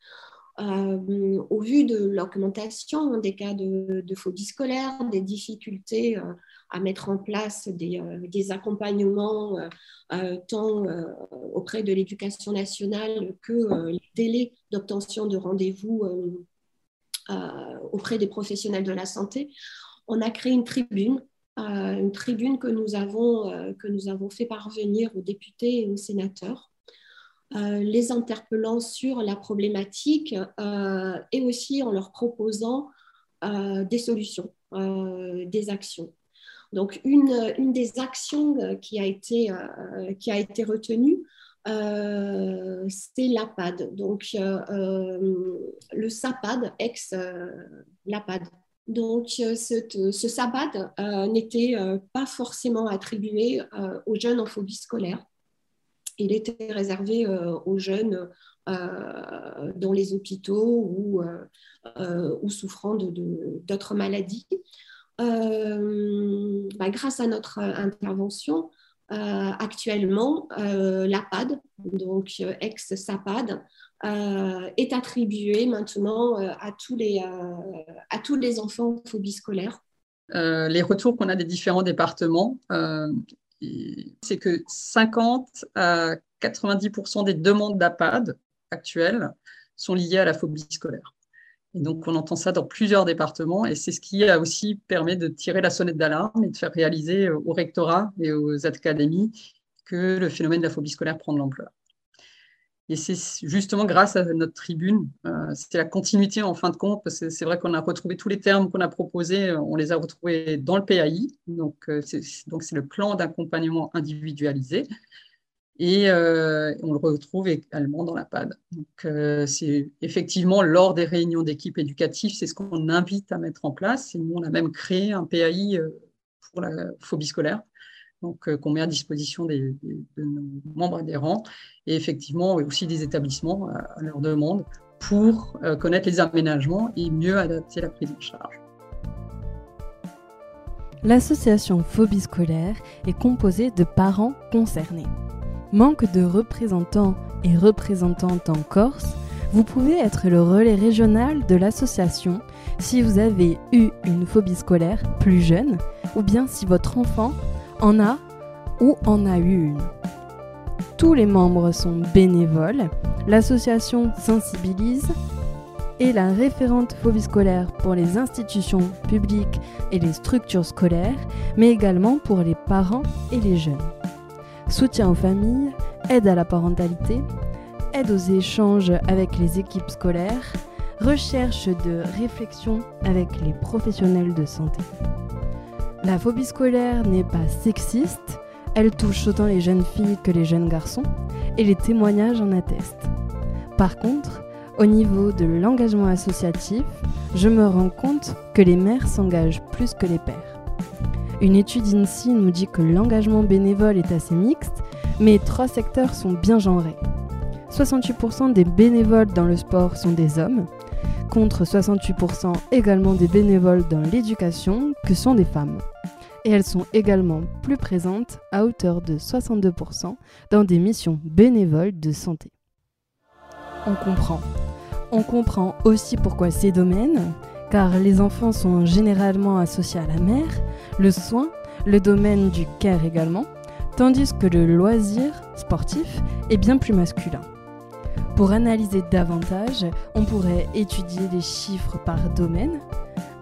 au vu de l'augmentation des cas de, de, phobie scolaire, des difficultés à mettre en place des, des accompagnements euh, tant euh, auprès de l'éducation nationale que euh, les délais d'obtention de rendez-vous auprès des professionnels de la santé, on a créé une tribune, une tribune que nous avons, que nous avons fait parvenir aux députés et aux sénateurs. les interpellant sur la problématique et aussi en leur proposant des solutions, des actions. Donc, une, des actions euh, qui a été, euh, qui a été retenue, euh, c'est l'APAD. Donc, le SAPAD, ex-LAPAD. Donc, ce, ce SAPAD n'était pas forcément attribué aux jeunes en phobie scolaire. Il était réservé aux jeunes dans les hôpitaux ou, ou souffrant d'autres maladies. Euh, bah, grâce à notre intervention, euh, actuellement, euh, l'APAD, donc ex-SAPAD, est attribué maintenant à, tous les, à tous les enfants en phobie scolaire. les retours qu'on a des différents départements, c'est que 50 à 90% des demandes d'APAD actuelles sont liées à la phobie scolaire. Et donc, on entend ça dans plusieurs départements et c'est ce qui a aussi permis de tirer la sonnette d'alarme et de faire réaliser au rectorat et aux académies que le phénomène de la phobie scolaire prend de l'ampleur. Et c'est justement grâce à notre tribune, euh, c'est la continuité en fin de compte, c'est vrai qu'on a retrouvé tous les termes qu'on a proposés, on les a retrouvés dans le PAI, donc euh, c'est le plan d'accompagnement individualisé, et euh, on le retrouve également dans la PAD. Donc, euh, c'est effectivement lors des réunions d'équipe éducative, c'est ce qu'on invite à mettre en place. Et nous, on a même créé un PAI euh, pour la phobie scolaire, donc qu'on met à disposition des, de nos membres adhérents et effectivement aussi des établissements à, leur demande pour connaître les aménagements et mieux adapter la prise en charge. L'association Phobie scolaire est composée de parents concernés manque de représentants et représentantes en Corse, vous pouvez être le relais régional de l'association si vous avez eu une phobie scolaire plus jeune ou bien si votre enfant en a ou en a eu une. Tous les membres sont bénévoles, l'association sensibilise et la référente phobie scolaire pour les institutions publiques et les structures scolaires, mais également pour les parents et les jeunes soutien aux familles, aide à la parentalité, aide aux échanges avec les équipes scolaires, recherche de réflexion avec les professionnels de santé. La phobie scolaire n'est pas sexiste, elle touche autant les jeunes filles que les jeunes garçons, et les témoignages en attestent. Par contre, au niveau de l'engagement associatif, je me rends compte que les mères s'engagent plus que les pères. Une étude INSEE nous dit que l'engagement bénévole est assez mixte, mais trois secteurs sont bien genrés. 68% des bénévoles dans le sport sont des hommes, contre 68% également des bénévoles dans l'éducation que sont des femmes. Et elles sont également plus présentes à hauteur de 62% dans des missions bénévoles de santé. On comprend. On comprend aussi pourquoi ces domaines, car les enfants sont généralement associés à la mère, le soin, le domaine du care également, tandis que le loisir sportif est bien plus masculin. Pour analyser davantage, on pourrait étudier les chiffres par domaine.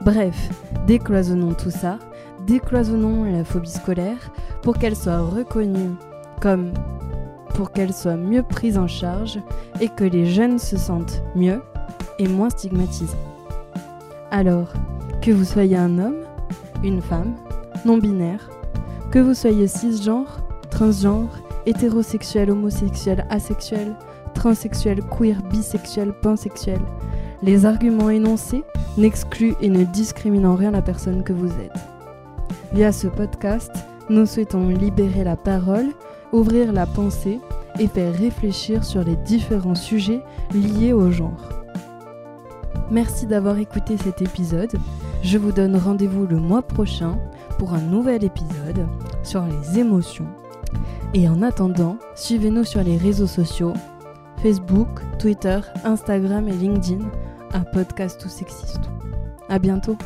Bref, décloisonnons tout ça, décloisonnons la phobie scolaire pour qu'elle soit reconnue comme pour qu'elle soit mieux prise en charge et que les jeunes se sentent mieux et moins stigmatisés. Alors, que vous soyez un homme, une femme, non-binaire, que vous soyez cisgenre, transgenre, hétérosexuel, homosexuel, asexuel, transsexuel, queer, bisexuel, pansexuel. Les arguments énoncés n'excluent et ne discriminent en rien la personne que vous êtes. Via ce podcast, nous souhaitons libérer la parole, ouvrir la pensée et faire réfléchir sur les différents sujets liés au genre. Merci d'avoir écouté cet épisode. Je vous donne rendez-vous le mois prochain pour un nouvel épisode sur les émotions. Et en attendant, suivez-nous sur les réseaux sociaux Facebook, Twitter, Instagram et LinkedIn, un podcast tout sexiste. À bientôt!